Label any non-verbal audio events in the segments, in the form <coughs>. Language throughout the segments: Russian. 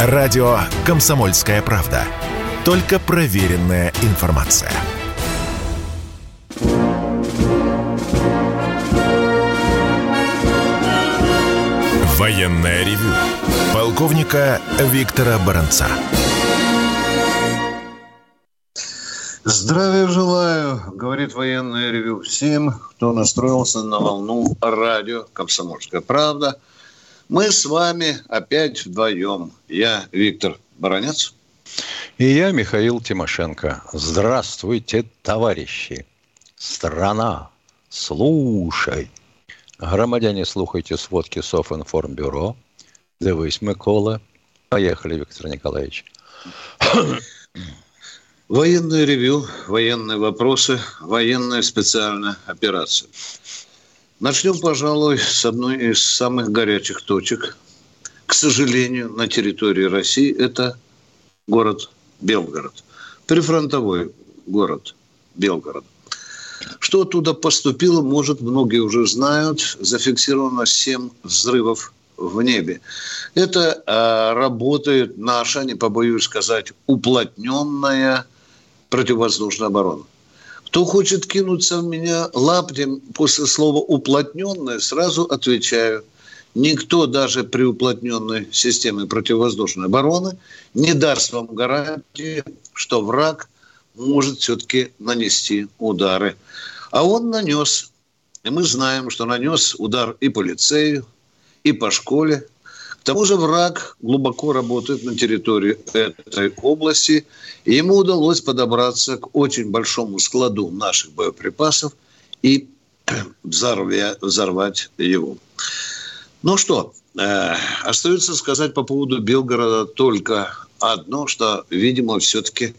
Радио «Комсомольская правда». Только проверенная информация. Военное ревю полковника Виктора Баранца. Здравия желаю, говорит военное ревю всем, кто настроился на волну радио «Комсомольская правда». Мы с вами опять вдвоем. Я Виктор Баранец. И я Михаил Тимошенко. Здравствуйте, товарищи. Страна, слушай. Громадяне, слухайте сводки Софинформбюро. Дивись, Микола. Поехали, Виктор Николаевич. <coughs> Военное ревю, военные вопросы, военная специальная операция. Начнем, пожалуй, с одной из самых горячих точек. К сожалению, на территории России это город Белгород. Прифронтовой город Белгород. Что оттуда поступило, может, многие уже знают. Зафиксировано 7 взрывов в небе. Это э, работает наша, не побоюсь сказать, уплотненная противовоздушная оборона. Кто хочет кинуться в меня лаптем после слова «уплотненное», сразу отвечаю. Никто даже при уплотненной системе противовоздушной обороны не даст вам гарантии, что враг может все-таки нанести удары. А он нанес. И мы знаем, что нанес удар и по лицею, и по школе, тому же враг глубоко работает на территории этой области, и ему удалось подобраться к очень большому складу наших боеприпасов и <clears throat> взорвать его. Ну что, э, остается сказать по поводу Белгорода только одно, что, видимо, все-таки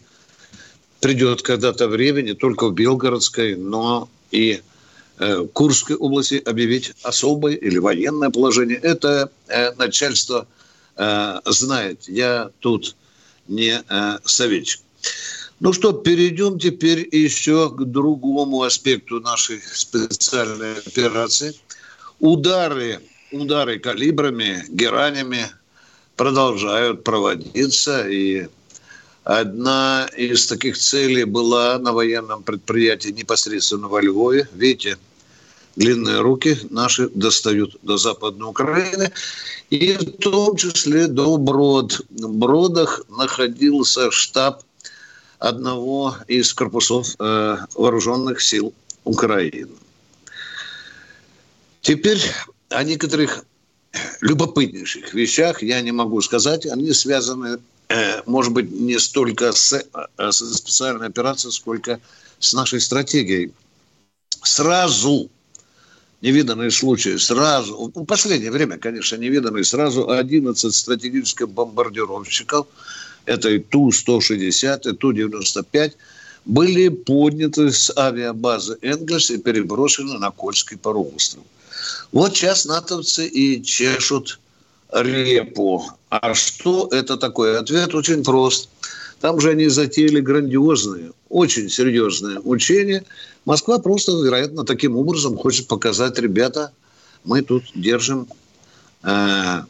придет когда-то время не только в Белгородской, но и Курской области объявить особое или военное положение. Это э, начальство э, знает. Я тут не советчик. Ну что, перейдем теперь еще к другому аспекту нашей специальной операции. Удары, удары калибрами, геранями продолжают проводиться. И одна из таких целей была на военном предприятии непосредственно во Львове. Видите, длинные руки наши достают до Западной Украины, и в том числе до Брод. В Бродах находился штаб одного из корпусов э, вооруженных сил Украины. Теперь о некоторых любопытнейших вещах я не могу сказать. Они связаны, э, может быть, не столько с, э, с специальной операцией, сколько с нашей стратегией. Сразу невиданные случаи. Сразу, в последнее время, конечно, невиданные, сразу 11 стратегических бомбардировщиков, это и Ту-160, и Ту-95, были подняты с авиабазы Энгельс и переброшены на Кольский полуостров. Вот сейчас натовцы и чешут репу. А что это такое? Ответ очень прост. Там же они затеяли грандиозные, очень серьезные учения – Москва просто, вероятно, таким образом хочет показать, ребята, мы тут держим, э,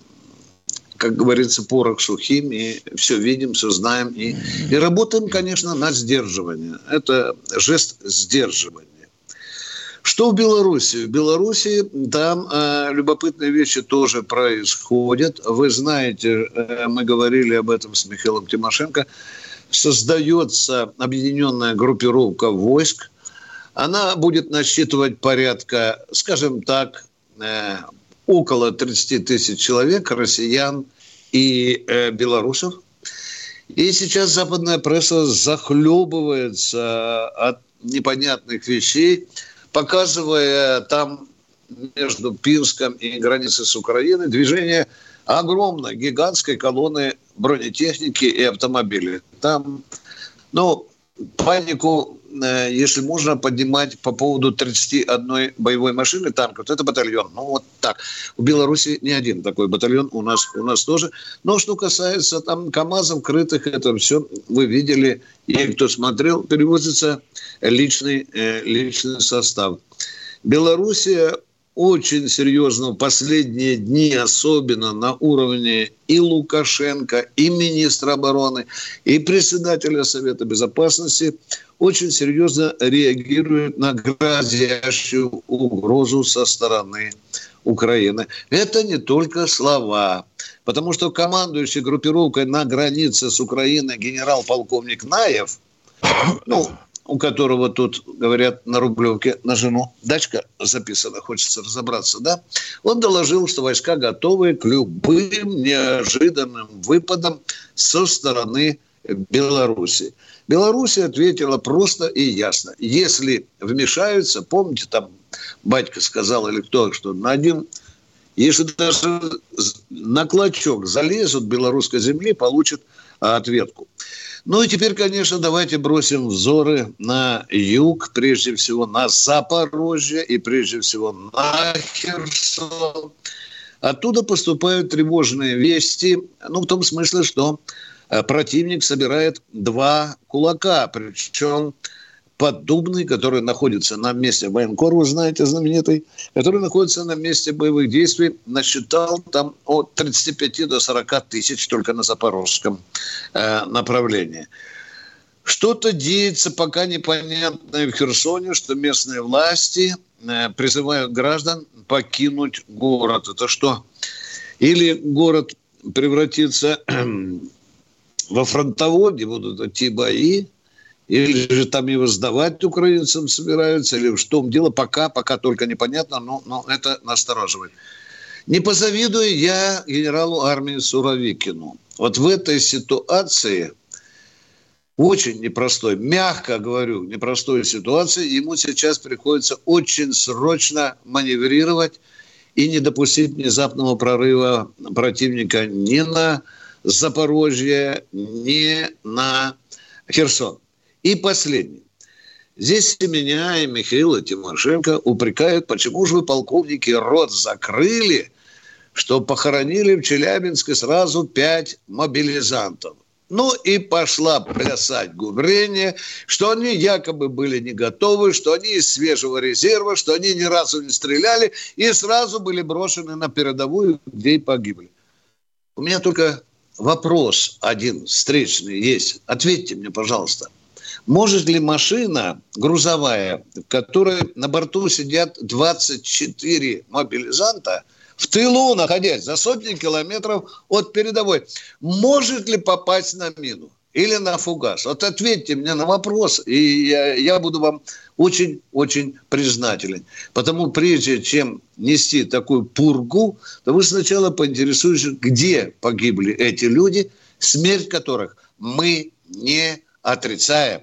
как говорится, порох сухим, и все видим, все знаем, и, и работаем, конечно, на сдерживание. Это жест сдерживания. Что в Беларуси? В Беларуси там э, любопытные вещи тоже происходят. Вы знаете, э, мы говорили об этом с Михаилом Тимошенко, создается объединенная группировка войск, она будет насчитывать порядка, скажем так, э, около 30 тысяч человек, россиян и э, белорусов. И сейчас западная пресса захлебывается от непонятных вещей, показывая там между Пинском и границей с Украиной движение огромной, гигантской колонны бронетехники и автомобилей. Там, ну, панику если можно, поднимать по поводу 31 боевой машины танков. Это батальон. Ну, вот так. У Беларуси не один такой батальон, у нас, у нас тоже. Но что касается там КАМАЗов, крытых, это все вы видели, и кто смотрел, перевозится личный, э, личный состав. Белоруссия очень серьезного последние дни, особенно на уровне и Лукашенко, и министра обороны, и председателя Совета Безопасности, очень серьезно реагируют на грозящую угрозу со стороны Украины. Это не только слова, потому что командующий группировкой на границе с Украиной генерал-полковник Наев, ну, у которого тут, говорят, на Рублевке на жену дачка записана, хочется разобраться, да, он доложил, что войска готовы к любым неожиданным выпадам со стороны Беларуси. Беларусь ответила просто и ясно. Если вмешаются, помните, там батька сказал или кто, что на один, если даже на клочок залезут белорусской земли, получат ответку. Ну и теперь, конечно, давайте бросим взоры на юг, прежде всего на Запорожье и прежде всего на Херсон. Оттуда поступают тревожные вести, ну, в том смысле, что э, противник собирает два кулака, причем Поддубный, который находится на месте военкор, вы знаете, знаменитый, который находится на месте боевых действий, насчитал там от 35 до 40 тысяч только на запорожском э, направлении. Что-то деется пока непонятное в Херсоне, что местные власти э, призывают граждан покинуть город. Это что? Или город превратится <clears throat> во фронтовой, где будут идти бои, или же там его сдавать украинцам собираются, или в том дело, пока, пока только непонятно, но, но это настораживает. Не позавидую я генералу армии Суровикину. Вот в этой ситуации, очень непростой, мягко говорю, непростой ситуации, ему сейчас приходится очень срочно маневрировать и не допустить внезапного прорыва противника ни на Запорожье, ни на Херсон. И последний. Здесь и меня, и Михаила Тимошенко упрекают, почему же вы, полковники, рот закрыли, что похоронили в Челябинске сразу пять мобилизантов. Ну и пошла плясать губрение, что они якобы были не готовы, что они из свежего резерва, что они ни разу не стреляли и сразу были брошены на передовую, где и погибли. У меня только вопрос один встречный есть. Ответьте мне, пожалуйста – может ли машина грузовая, в которой на борту сидят 24 мобилизанта, в тылу находясь за сотни километров от передовой, может ли попасть на мину? или на фугас? Вот ответьте мне на вопрос, и я, я буду вам очень-очень признателен. Потому прежде чем нести такую пургу, то вы сначала поинтересуетесь, где погибли эти люди, смерть которых мы не отрицаем.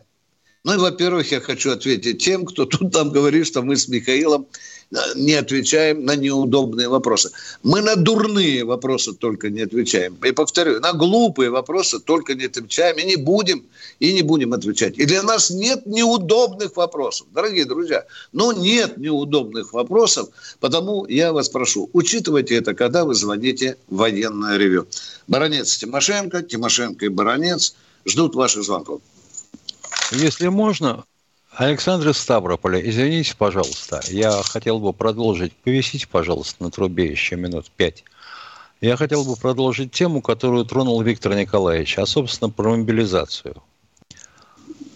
Ну и, во-первых, я хочу ответить тем, кто тут нам говорит, что мы с Михаилом э, не отвечаем на неудобные вопросы. Мы на дурные вопросы только не отвечаем. И повторю, на глупые вопросы только не отвечаем и не будем, и не будем отвечать. И для нас нет неудобных вопросов, дорогие друзья. Но нет неудобных вопросов, потому я вас прошу, учитывайте это, когда вы звоните в военное ревю. Баронец Тимошенко, Тимошенко и Баронец ждут ваших звонков. Если можно, Александр Ставрополя, извините, пожалуйста, я хотел бы продолжить, повесите, пожалуйста, на трубе еще минут пять. Я хотел бы продолжить тему, которую тронул Виктор Николаевич, а, собственно, про мобилизацию.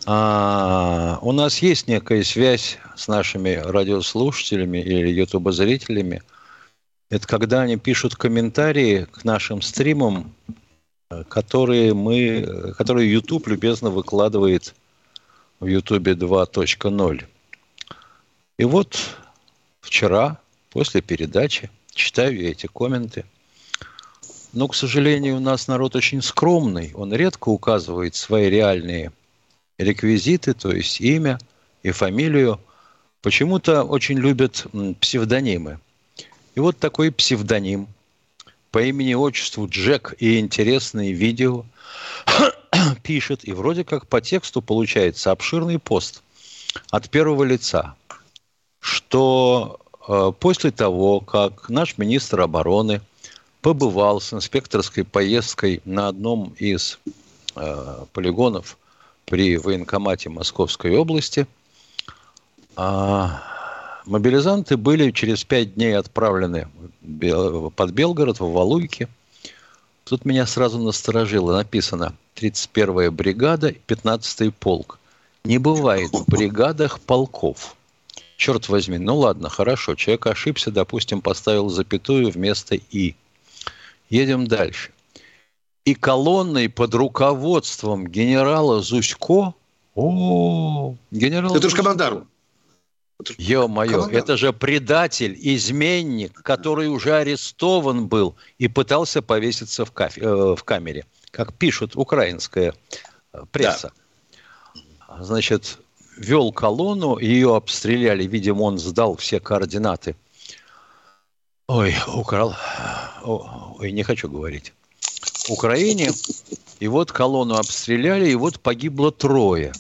А, у нас есть некая связь с нашими радиослушателями или ютубозрителями. Это когда они пишут комментарии к нашим стримам, которые мы, которые YouTube любезно выкладывает в Ютубе 2.0. И вот вчера, после передачи, читаю эти комменты. Но, к сожалению, у нас народ очень скромный. Он редко указывает свои реальные реквизиты, то есть имя и фамилию. Почему-то очень любят псевдонимы. И вот такой псевдоним по имени-отчеству Джек и интересные видео <clears throat> пишет, и вроде как по тексту получается обширный пост от первого лица, что э, после того, как наш министр обороны побывал с инспекторской поездкой на одном из э, полигонов при военкомате Московской области, э, мобилизанты были через пять дней отправлены под Белгород, в Валуйки. Тут меня сразу насторожило. Написано 31-я бригада, 15-й полк. Не бывает в бригадах полков. Черт возьми, ну ладно, хорошо, человек ошибся, допустим, поставил запятую вместо «и». Едем дальше. И колонной под руководством генерала Зусько, о, генерал... Это же командару. Ё-моё, это же предатель, изменник, который уже арестован был и пытался повеситься в, кафе, э, в камере, как пишут украинская э, пресса. Да. Значит, вел колонну, ее обстреляли, видимо, он сдал все координаты. Ой, украл. Ой, не хочу говорить. Украине. И вот колонну обстреляли, и вот погибло трое.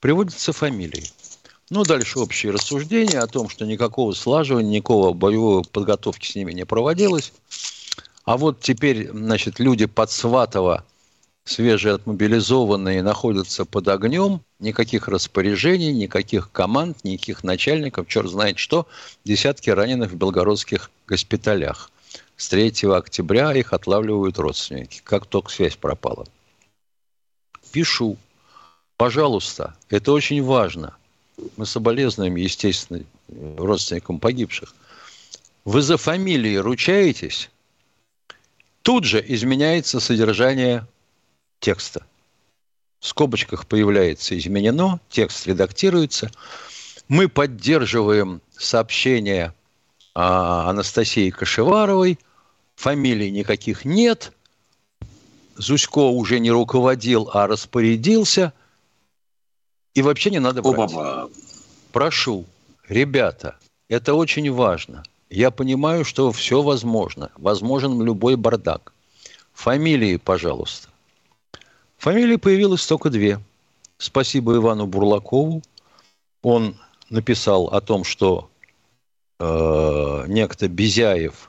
Приводятся фамилии. Ну, дальше общие рассуждения о том, что никакого слаживания, никакого боевой подготовки с ними не проводилось. А вот теперь, значит, люди под Сватово, свежие отмобилизованные, находятся под огнем, никаких распоряжений, никаких команд, никаких начальников, черт знает что, десятки раненых в белгородских госпиталях. С 3 октября их отлавливают родственники, как только связь пропала. Пишу, пожалуйста, это очень важно – мы соболезнуем, естественно, родственникам погибших. Вы за фамилии ручаетесь? Тут же изменяется содержание текста. В скобочках появляется изменено, текст редактируется. Мы поддерживаем сообщение Анастасии Кашеваровой. Фамилий никаких нет. Зусько уже не руководил, а распорядился – и вообще не надо брать. Оба. Прошу, ребята, это очень важно. Я понимаю, что все возможно. Возможен любой бардак. Фамилии, пожалуйста. Фамилии появилось только две. Спасибо Ивану Бурлакову. Он написал о том, что э, некто Безяев,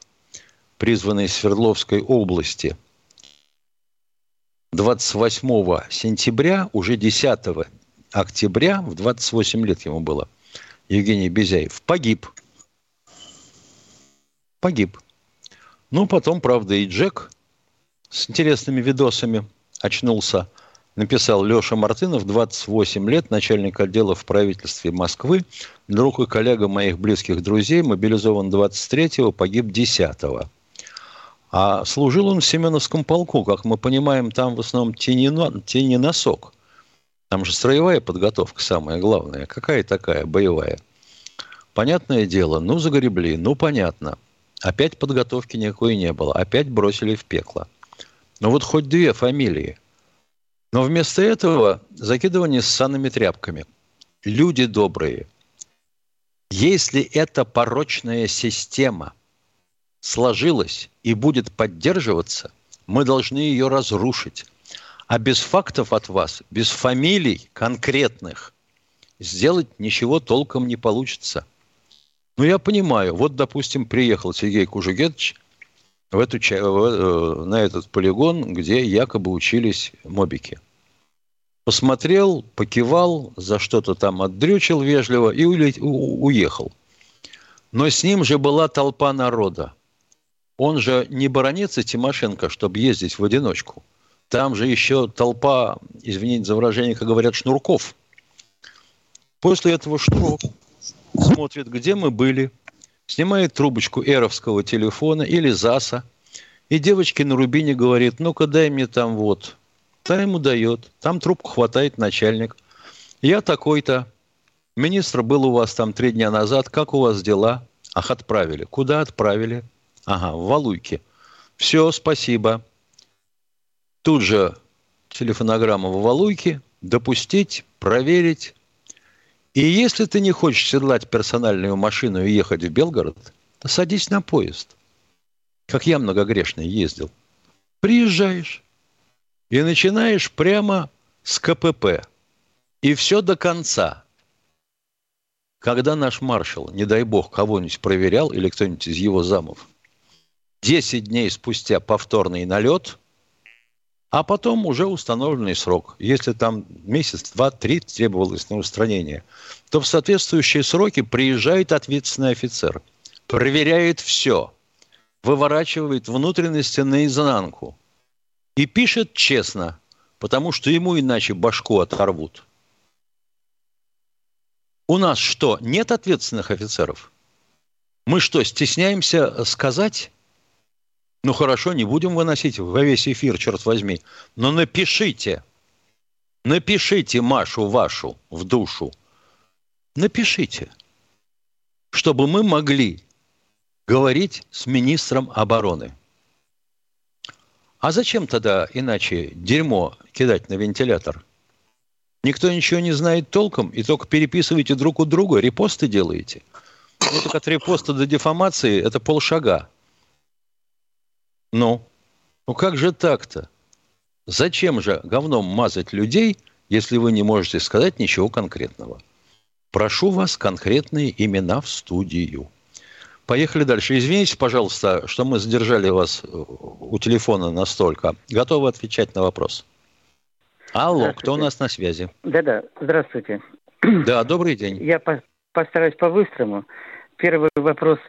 призванный из Свердловской области, 28 сентября, уже 10 октября, в 28 лет ему было, Евгений Безяев, погиб. Погиб. Ну, потом, правда, и Джек с интересными видосами очнулся. Написал Леша Мартынов, 28 лет, начальник отдела в правительстве Москвы, друг и коллега моих близких друзей, мобилизован 23-го, погиб 10-го. А служил он в Семеновском полку, как мы понимаем, там в основном тени, тени носок. Там же строевая подготовка самая главная. Какая такая боевая? Понятное дело, ну загребли, ну понятно. Опять подготовки никакой не было. Опять бросили в пекло. Ну вот хоть две фамилии. Но вместо этого закидывание с санными тряпками. Люди добрые. Если эта порочная система сложилась и будет поддерживаться, мы должны ее разрушить. А без фактов от вас, без фамилий конкретных, сделать ничего толком не получится. Ну, я понимаю, вот, допустим, приехал Сергей Кужугетович в эту, э, на этот полигон, где якобы учились мобики. Посмотрел, покивал, за что-то там отдрючил вежливо и уехал. Но с ним же была толпа народа. Он же не баронец Тимошенко, чтобы ездить в одиночку – там же еще толпа, извините за выражение, как говорят, шнурков. После этого шнурок смотрит, где мы были, снимает трубочку эровского телефона или ЗАСа, и девочке на рубине говорит, ну-ка дай мне там вот. Та ему дает, там трубку хватает начальник. Я такой-то, министр был у вас там три дня назад, как у вас дела? Ах, отправили. Куда отправили? Ага, в Валуйке. Все, спасибо тут же телефонограмма в Валуйке, допустить, проверить. И если ты не хочешь седлать персональную машину и ехать в Белгород, то садись на поезд. Как я многогрешный ездил. Приезжаешь и начинаешь прямо с КПП. И все до конца. Когда наш маршал, не дай бог, кого-нибудь проверял или кто-нибудь из его замов, 10 дней спустя повторный налет – а потом уже установленный срок. Если там месяц, два, три требовалось на устранение, то в соответствующие сроки приезжает ответственный офицер, проверяет все, выворачивает внутренности наизнанку и пишет честно, потому что ему иначе башку оторвут. У нас что, нет ответственных офицеров? Мы что, стесняемся сказать? Ну хорошо, не будем выносить во весь эфир, черт возьми. Но напишите, напишите Машу вашу в душу. Напишите, чтобы мы могли говорить с министром обороны. А зачем тогда иначе дерьмо кидать на вентилятор? Никто ничего не знает толком, и только переписываете друг у друга, репосты делаете. Ну, так от репоста до дефамации это полшага. Ну, ну как же так-то? Зачем же говном мазать людей, если вы не можете сказать ничего конкретного? Прошу вас конкретные имена в студию. Поехали дальше. Извините, пожалуйста, что мы задержали вас э, у телефона настолько. Готовы отвечать на вопрос? Алло, кто у нас на связи? Да-да, здравствуйте. Да, добрый день. Я по постараюсь по-быстрому. Первый вопрос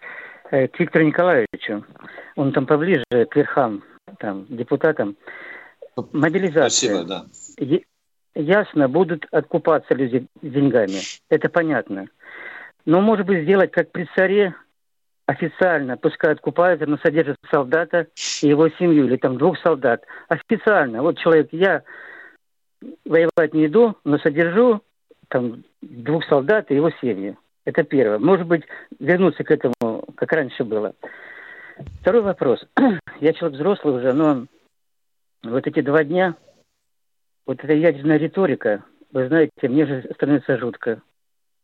э, к Виктору Николаевичу. Он там поближе к верхам, там, депутатам. Мобилизация. Спасибо, да. Ясно, будут откупаться люди деньгами. Это понятно. Но, может быть, сделать как при царе, официально, пускай откупаются, но содержат солдата и его семью, или там двух солдат. Официально. Вот человек, я воевать не иду, но содержу там двух солдат и его семьи. Это первое. Может быть, вернуться к этому, как раньше было. Второй вопрос. <clears throat> Я человек взрослый уже, но вот эти два дня, вот эта ядерная риторика, вы знаете, мне же становится жутко.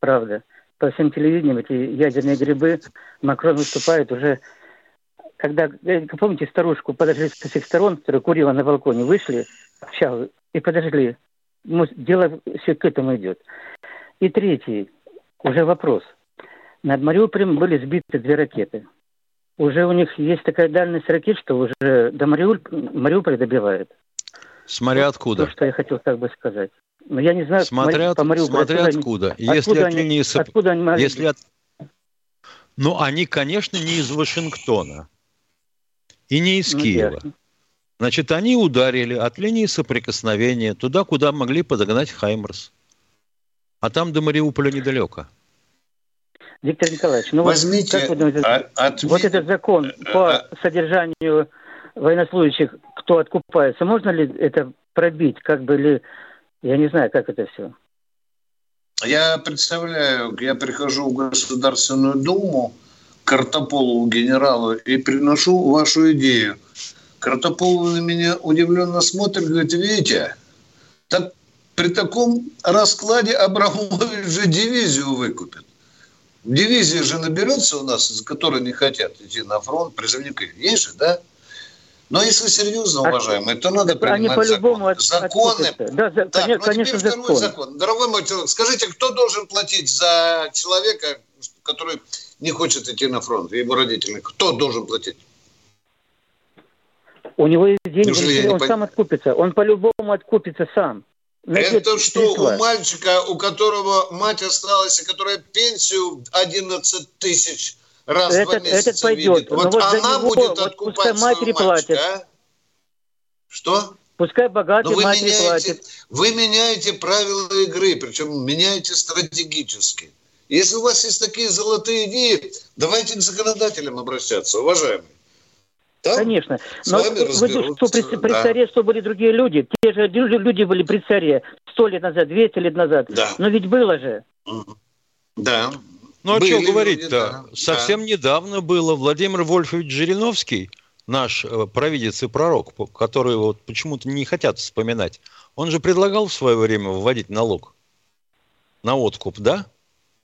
Правда по всем телевидениям эти ядерные грибы. Макрон выступает уже, когда, э, помните, старушку подожгли с всех сторон, которая курила на балконе, вышли, общалась, и подожгли. Дело все к этому идет. И третий, уже вопрос. Над Мариуполем были сбиты две ракеты. Уже у них есть такая дальность ракет, что уже до Мариуполя, Мариуполя добивает. Смотря откуда. То, что я хотел так бы сказать. Но я не знаю, смотря, по Мариуполю, смотря откуда. откуда. Если откуда от линии... Они, откуда они могли... Если от... Ну, они, конечно, не из Вашингтона. И не из ну, Киева. Ясно. Значит, они ударили от линии соприкосновения туда, куда могли подогнать Хаймерс. А там до Мариуполя недалеко. Виктор Николаевич, ну Возьмите, вот, как вы думаете, а, от... вот этот закон по а, содержанию военнослужащих, кто откупается, можно ли это пробить, как бы ли я не знаю, как это все. Я представляю, я прихожу в Государственную Думу, Картополову генералу, и приношу вашу идею. Картополов на меня удивленно смотрит, говорит, видите, так при таком раскладе Абрамович же дивизию выкупит. Дивизия же наберется у нас, которые не хотят идти на фронт, призывники. Есть же, да? Но если серьезно, а уважаемые, то надо принимать по-любому от, законы. Да, за, так, конечно, конечно закон. закон. Дорогой мой человек, скажите, кто должен платить за человека, который не хочет идти на фронт, его родители? Кто должен платить? У него есть деньги, он, он сам откупится. Он по-любому откупится сам. Найдет Это что, у мальчика, у которого мать осталась, и которая пенсию 11 тысяч раз этот, в два месяца этот пойдет. видит. Вот, вот она него, будет откупать пускай матери платит. А? Что? Пускай богатый вы матери меняете, платит. Вы меняете правила игры, причем меняете стратегически. Если у вас есть такие золотые идеи, давайте к законодателям обращаться, уважаемые. Там Конечно. Но вы, что при, при да. царе что были другие люди? Те же люди были при царе сто лет назад, 200 лет назад. Да. Но ведь было же. Да. Ну, а что говорить-то? Да. Совсем да. недавно было Владимир Вольфович Жириновский, наш э, провидец и пророк, который вот почему-то не хотят вспоминать. Он же предлагал в свое время вводить налог на откуп, да?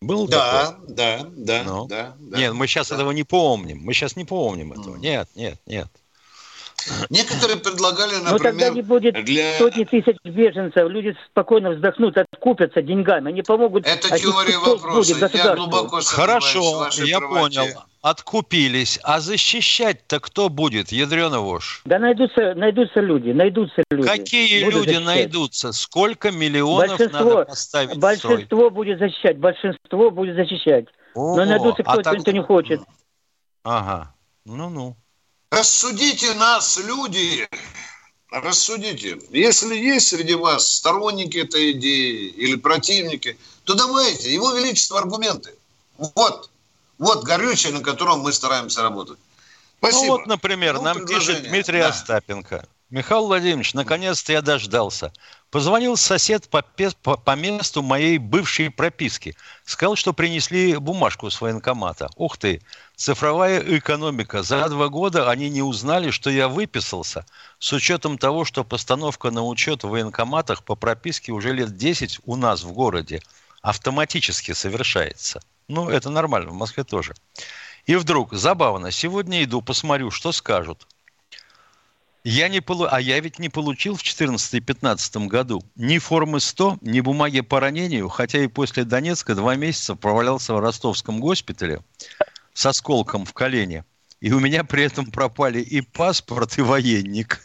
Был да, такой? да, да, ну. да, да. Нет, мы сейчас да. этого не помним. Мы сейчас не помним этого. Mm. Нет, нет, нет. Некоторые предлагали, например... Но тогда не будет для... сотни тысяч беженцев, люди спокойно вздохнут, откупятся деньгами, они помогут... Это теория вопроса, я глубоко Хорошо, я понял. Откупились, а защищать-то кто будет, ядрена вошь? Да найдутся, найдутся люди, найдутся люди. Какие Будут люди защищать. найдутся? Сколько миллионов большинство, надо поставить Большинство строй? будет защищать, большинство будет защищать. О, Но найдутся кто-то, а так... кто не хочет. Ага, ну-ну. Рассудите нас, люди, рассудите. Если есть среди вас сторонники этой идеи или противники, то давайте, его величество аргументы. Вот, вот горючее, на котором мы стараемся работать. Спасибо. Ну вот, например, ну, нам пишет Дмитрий да. Остапенко. Михаил Владимирович, наконец-то я дождался. Позвонил сосед по, по, по месту моей бывшей прописки. Сказал, что принесли бумажку с военкомата. Ух ты, цифровая экономика. За два года они не узнали, что я выписался. С учетом того, что постановка на учет в военкоматах по прописке уже лет 10 у нас в городе автоматически совершается. Ну, это нормально, в Москве тоже. И вдруг, забавно, сегодня иду, посмотрю, что скажут. Я не полу... А я ведь не получил в 2014-2015 году ни формы 100, ни бумаги по ранению, хотя и после Донецка два месяца провалялся в ростовском госпитале с осколком в колене. И у меня при этом пропали и паспорт, и военник.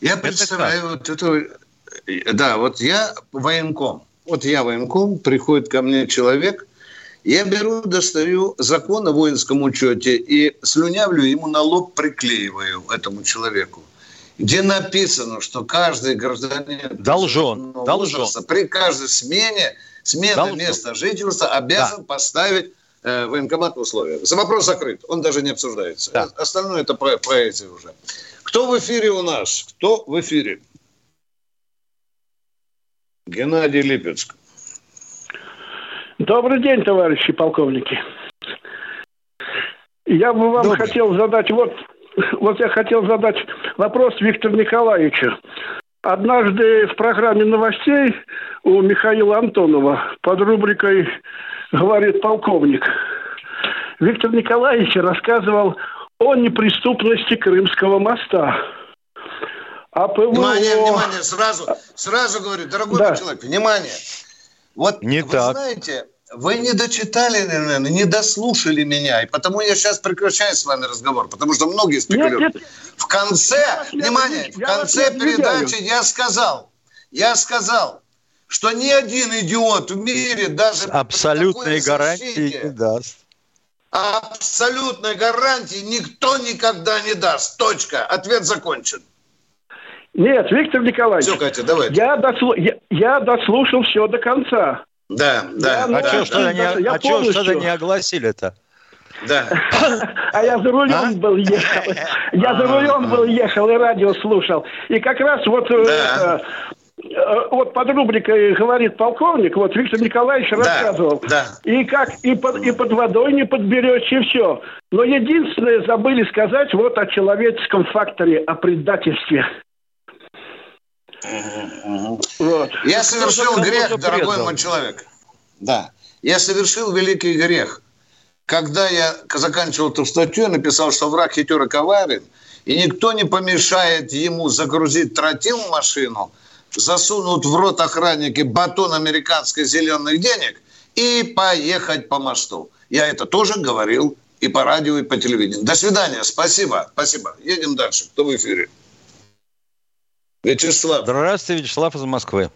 Я представляю вот эту... Да, вот я военком вот я военком, приходит ко мне человек, я беру, достаю закон о воинском учете и слюнявлю ему на лоб, приклеиваю этому человеку, где написано, что каждый гражданин должен, должен. при каждой смене, смене должен. места жительства обязан да. поставить э, военкомат в условия. За вопрос закрыт, он даже не обсуждается. Да. Остальное это поэзия уже. Кто в эфире у нас? Кто в эфире? Геннадий Липецк. Добрый день, товарищи полковники. Я бы вам Добрый. хотел задать вот, вот я хотел задать вопрос Виктору Николаевичу. Однажды в программе новостей у Михаила Антонова под рубрикой «Говорит полковник» Виктор Николаевич рассказывал о неприступности Крымского моста. А ПВО... Внимание, внимание, сразу, сразу говорю, дорогой да. человек, внимание. Вот не вы так. знаете, вы не дочитали, наверное, не дослушали меня, и потому я сейчас прекращаю с вами разговор, потому что многие спекулируют. Нет, нет. В конце, я внимание, в конце передачи я сказал, я сказал, что ни один идиот в мире даже абсолютной гарантии не даст. Абсолютной гарантии никто никогда не даст. Точка. Ответ закончен. Нет, Виктор Николаевич. Все, Катя, давай. Я, дослу... я, я дослушал все до конца. Да, да. Я, а да, что да, не, а полностью... что-то не огласили-то? Да. <laughs> А я за рулем а? был ехал. <laughs> Я за рулем был ехал и радио слушал. И как раз вот э, да. э, вот под рубрикой говорит полковник, вот Виктор Николаевич да, рассказывал. Да. И как и под, и под водой не подберешь, и все. Но единственное, забыли сказать вот о человеческом факторе, о предательстве. Вот. Я совершил грех, дорогой мой человек. Да. Я совершил великий грех. Когда я заканчивал эту статью, написал, что враг хитер и коварен, и никто не помешает ему загрузить тротил в машину, засунуть в рот охранники батон американской зеленых денег и поехать по мосту. Я это тоже говорил и по радио, и по телевидению. До свидания. Спасибо. Спасибо. Едем дальше. Кто в эфире? Вячеслав. Здравствуйте, Вячеслав из Москвы.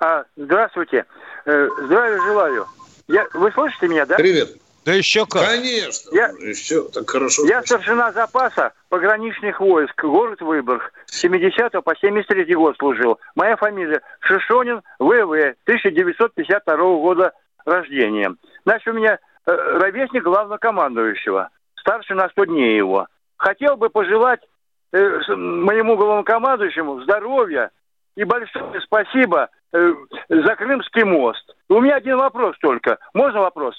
А, здравствуйте. Э, здравия желаю. Я, вы слышите меня, да? Привет. Да еще как. Конечно. Я, еще так хорошо. Я старшина запаса пограничных войск, город Выборг. С 70 по 73 год служил. Моя фамилия Шишонин ВВ, 1952 года рождения. Значит, у меня э, ровесник главнокомандующего. Старше на 100 дней его. Хотел бы пожелать моему главнокомандующему здоровья и большое спасибо э, за Крымский мост. У меня один вопрос только. Можно вопрос?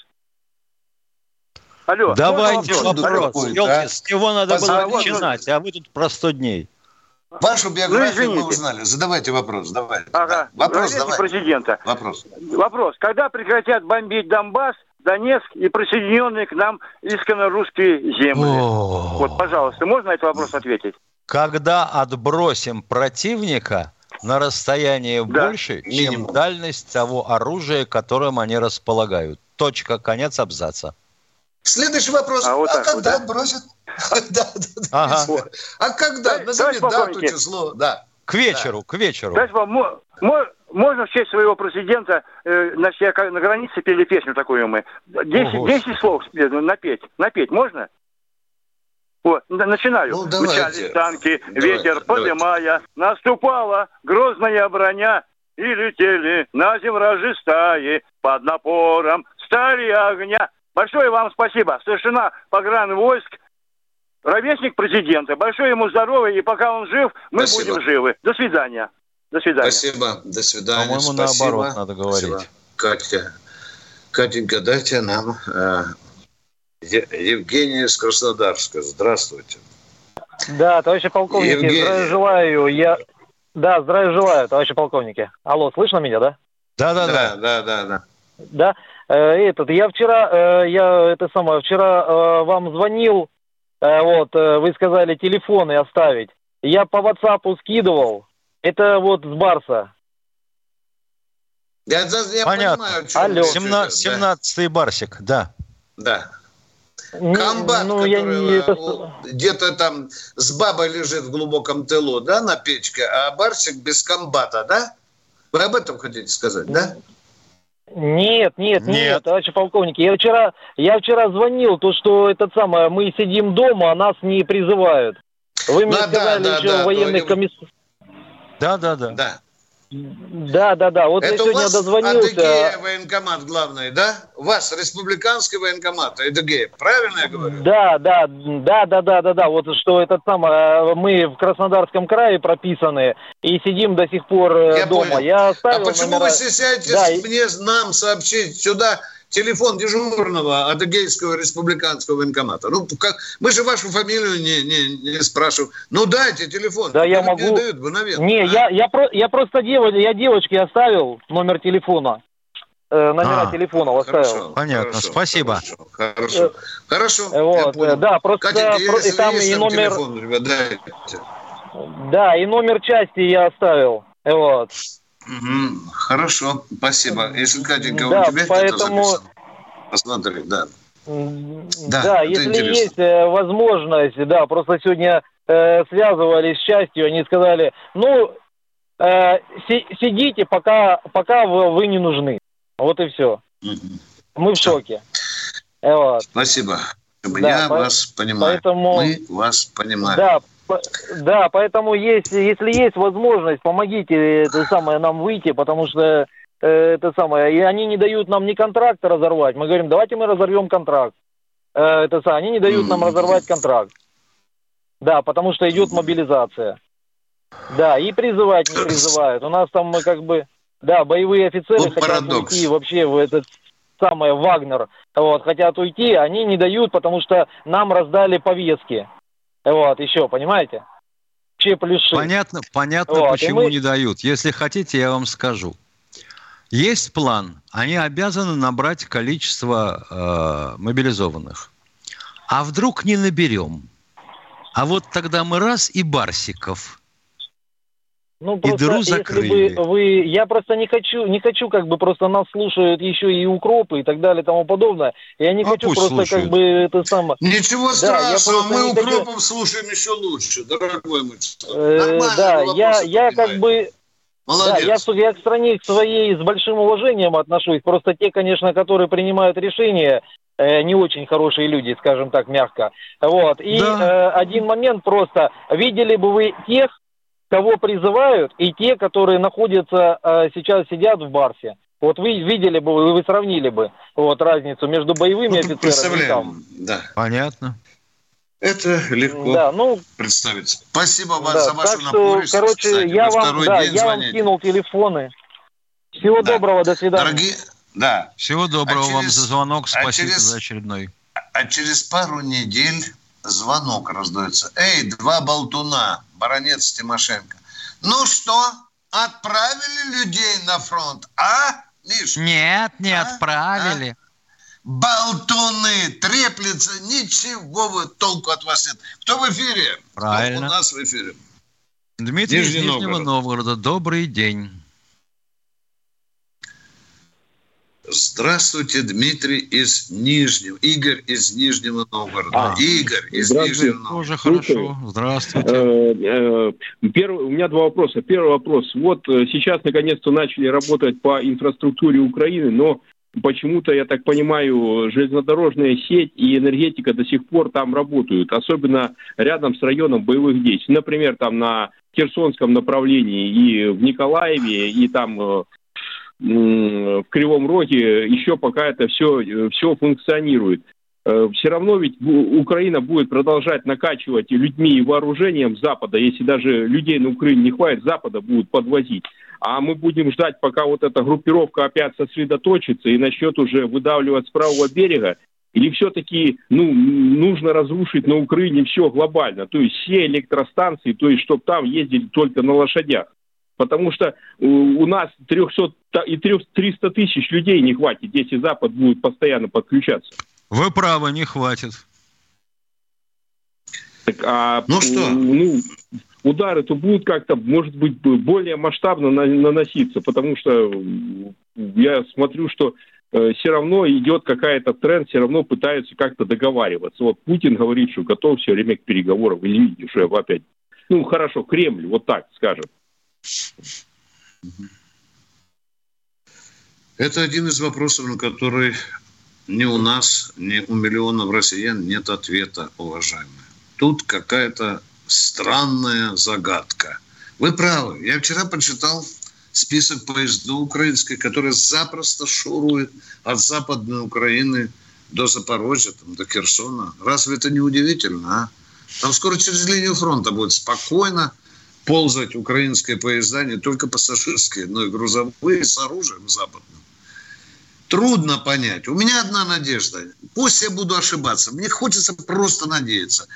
Алло. Давайте вопрос. вопрос. Да? С него надо Позвони. было начинать, а вы тут про 100 дней. Вашу биографию ну, мы узнали. Задавайте вопрос. Давайте. Ага. Вопрос давай. президента. Вопрос. Вопрос. Когда прекратят бомбить Донбасс, Донецк и присоединенные к нам исконно русские земли? О-о-о. Вот, пожалуйста, можно на этот вопрос ответить? Когда отбросим противника на расстояние да. больше, чем дальность того оружия, которым они располагают. точка, конец абзаца. Следующий вопрос. А, вот а когда вот, бросят? <laughs> А когда? Назови дату, число. Да. К вечеру, к вечеру. Можно в честь своего президента, э, я на границе пели песню такую мы. Десять, десять слов напеть. Напеть можно? Вот, начинаю. Ну, Мчались танки, давайте, ветер поднимая, наступала грозная броня, и летели на земражи стаи под напором стали огня. Большое вам спасибо. Старшина погран войск, ровесник президента. Большое ему здоровья, и пока он жив, мы спасибо. будем живы. До свидания. До свидания. Спасибо. До свидания. По-моему, наоборот надо говорить. Спасибо. Катя, Катенька, дайте нам э, Евгений из Краснодарска. Здравствуйте. Да, товарищи полковники, Евгений. здравия желаю. Я... Да, здравия желаю, товарищи полковники. Алло, слышно меня, да? Да, да, да, да, да, да. Да, э, этот, я вчера, э, я это самое, вчера э, вам звонил, э, вот, э, вы сказали телефоны оставить. Я по WhatsApp скидывал. Это вот с Барса. Я, я Понятно. понимаю, что Алло. 17, 17 Барсик, да. Да. Комбат, ну, который не... где-то там с бабой лежит в глубоком тылу, да, на печке, а Барсик без комбата, да? Вы об этом хотите сказать, да? Нет, нет, нет, нет, товарищи полковники. Я вчера, я вчера звонил, то, что этот самое, мы сидим дома, а нас не призывают. Вы мне да, сказали да, еще да, военных комиссаров. Да, да, да. Да. Да, да, да. Вот это я сегодня у вас дозвонился. Адыгея военкомат главный, да? У вас республиканский военкомат, Адыгея, правильно я говорю? Да, да, да, да, да, да, да. Вот что этот самый, э, мы в Краснодарском крае прописаны и сидим до сих пор э, я дома. Понял. Я оставил а почему номера... вы стесняетесь да, мне нам сообщить сюда? Телефон дежурного Адыгейского республиканского военкомата. Ну, как, мы же вашу фамилию не, не, не спрашиваем. Ну, дайте телефон. Да, я могу... Дают, мгновенно. Не, а? я, я, про, я просто девочке, я девочке оставил номер телефона. Э, номера а, телефона оставил. Хорошо, Понятно, хорошо, спасибо. Хорошо, хорошо. хорошо вот, э, да, просто Катя, про, и там и номер... Телефон, ребят, дайте. Да, и номер части я оставил. Вот. Угу, хорошо, спасибо. Если, Катенька, да, у тебя поэтому... это Посмотри, да. Да, да если интересно. есть э, возможность, да, просто сегодня э, связывались с частью, они сказали, ну, э, си- сидите, пока, пока вы, вы не нужны. Вот и все. Угу. Мы в шоке. Вот. Спасибо. Да, Я по- вас понимаю. Поэтому... Мы вас понимаем. Да, да, поэтому есть, если есть возможность, помогите это самое нам выйти, потому что э, это самое, и они не дают нам ни контракта разорвать. Мы говорим, давайте мы разорвем контракт. Э, это самое, они не дают нам разорвать контракт. Да, потому что идет мобилизация. Да, и призывать не призывают. У нас там мы как бы, да, боевые офицеры вот хотят парадокс. уйти вообще в этот самый Вагнер, вот, хотят уйти, они не дают, потому что нам раздали повестки. Вот, еще, понимаете? Че плюши. Понятно, понятно вот, почему мы... не дают. Если хотите, я вам скажу. Есть план. Они обязаны набрать количество э, мобилизованных. А вдруг не наберем? А вот тогда мы раз и Барсиков – ну, просто, и дыру закрыли. Если бы вы, я просто не хочу, не хочу, как бы просто нас слушают еще и укропы и так далее и тому подобное. Я не а хочу просто слушают. как бы это самое. Ничего да, страшного, мы укропов хочу... слушаем еще лучше, дорогой мой. Э, да, я, я как бы Молодец. Да, я, я к стране к своей с большим уважением отношусь. Просто те, конечно, которые принимают решения, э, не очень хорошие люди, скажем так, мягко. Вот. И да. э, один момент просто. Видели бы вы тех, кого призывают, и те, которые находятся э, сейчас сидят в Барсе. Вот вы видели бы, вы сравнили бы вот разницу между боевыми ну, офицерами. Там. Да. Понятно. Это легко да, ну, представить. Спасибо вам да, за вашу так что, Короче, Кстати, я вам, да, я вам кинул телефоны. Всего да. доброго, до свидания. Дорогие, да. Всего доброго а через, вам за звонок, спасибо а через, за очередной. А через пару недель звонок раздается. Эй, два болтуна, баронец Тимошенко. Ну что, отправили людей на фронт, а, Миш? Нет, не а? отправили. А? Болтуны, треплется, ничего вы толку от вас нет. Кто в эфире? Правильно. Кто у нас в эфире? Дмитрий Нижний из Нижнего Новгорода. Новгорода. Добрый день. Здравствуйте, Дмитрий из Нижнего. Игорь из Нижнего Новгорода. А, Игорь из Нижнего Новгорода. Тоже хорошо. Здравствуйте. Э, э, первый, у меня два вопроса. Первый вопрос. Вот э, сейчас наконец-то начали работать по инфраструктуре Украины, но почему-то, я так понимаю, железнодорожная сеть и энергетика до сих пор там работают, особенно рядом с районом боевых действий. Например, там на Херсонском направлении и в Николаеве, и там в Кривом Роге еще пока это все, все функционирует. Э, все равно ведь Украина будет продолжать накачивать людьми и вооружением Запада, если даже людей на Украине не хватит, Запада будут подвозить. А мы будем ждать, пока вот эта группировка опять сосредоточится и начнет уже выдавливать с правого берега, или все-таки ну, нужно разрушить на Украине все глобально, то есть все электростанции, то есть чтобы там ездили только на лошадях потому что у нас 300 и 300 тысяч людей не хватит, если Запад будет постоянно подключаться. Вы правы, не хватит. Так, а, ну что? Ну, удары-то будут как-то, может быть, более масштабно наноситься, потому что я смотрю, что э, все равно идет какая-то тренд, все равно пытаются как-то договариваться. Вот Путин говорит, что готов все время к переговорам, или что опять, ну хорошо, Кремль, вот так скажем. Это один из вопросов, на который ни у нас, ни у миллионов россиян нет ответа, уважаемые. Тут какая-то странная загадка. Вы правы. Я вчера почитал список поездов украинской, которые запросто шуруют от Западной Украины до Запорожья, там, до Херсона. Разве это не удивительно, а? Там скоро через линию фронта будет спокойно ползать украинские поезда, не только пассажирские, но и грузовые с оружием западным. Трудно понять. У меня одна надежда. Пусть я буду ошибаться. Мне хочется просто надеяться.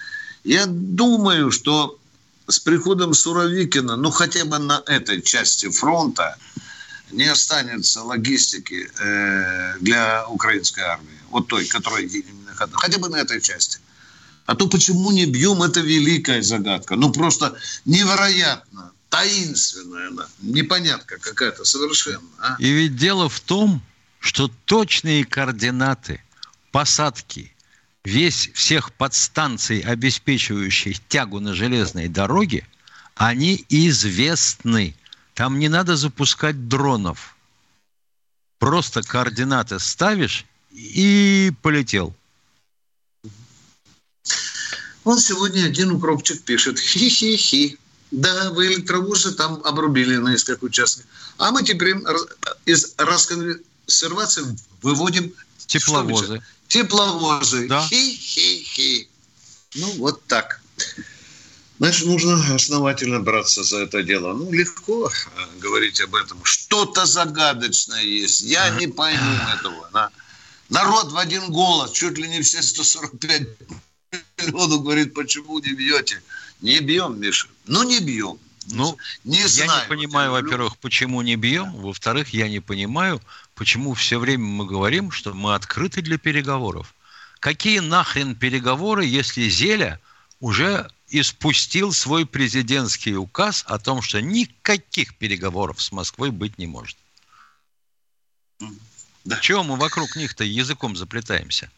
Я думаю, что с приходом Суровикина, ну хотя бы на этой части фронта, не останется логистики э, для украинской армии. Вот той, которая хотя бы на этой части. А то почему не бьем, это великая загадка. Ну, просто невероятно, таинственная она, непонятка какая-то совершенно. А? И ведь дело в том, что точные координаты посадки весь всех подстанций, обеспечивающих тягу на железной дороге, они известны. Там не надо запускать дронов. Просто координаты ставишь и полетел. Он сегодня один укропчик пишет, хи-хи-хи, да, вы электровозы там обрубили на несколько участков. А мы теперь из расконсервации выводим тепловозы. Тепловозы. Да. Хи-хи-хи. Ну, вот так. Значит, нужно основательно браться за это дело. Ну, легко э, говорить об этом. Что-то загадочное есть. Я не пойму этого. Народ в один голос, чуть ли не все 145 народу говорит, почему не бьете? Не бьем, Миша. Ну, не бьем. Ну, не я знаю, не понимаю, во-первых, почему не бьем. Во-вторых, я не понимаю, почему все время мы говорим, что мы открыты для переговоров. Какие нахрен переговоры, если Зеля уже испустил свой президентский указ о том, что никаких переговоров с Москвой быть не может? Да. Чего мы вокруг них-то языком заплетаемся?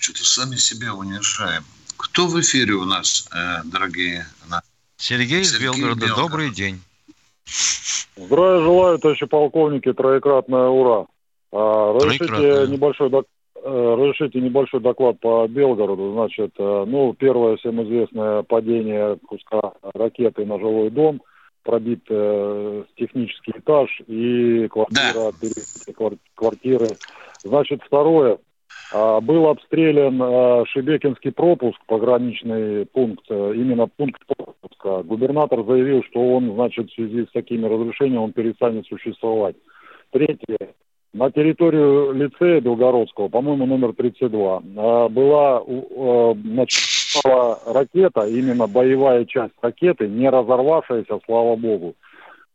Что-то сами себя унижаем. Кто в эфире у нас, э, дорогие Сергей, Сергей из Белгорода. Белгород. Добрый день. Здравия желаю, товарищи полковники. Троекратное ура. А, разрешите, небольшой док... Э, разрешите небольшой доклад по Белгороду. Значит, э, ну, первое всем известное падение куска ракеты на жилой дом, пробит э, технический этаж и квартира, да. квартиры. Значит, второе, был обстрелян а, Шебекинский пропуск, пограничный пункт, э, именно пункт пропуска. Губернатор заявил, что он, значит, в связи с такими разрушениями, он перестанет существовать. Третье. На территорию лицея Белгородского, по-моему, номер 32, а, была значит, ракета, именно боевая часть ракеты, не разорвавшаяся, слава богу.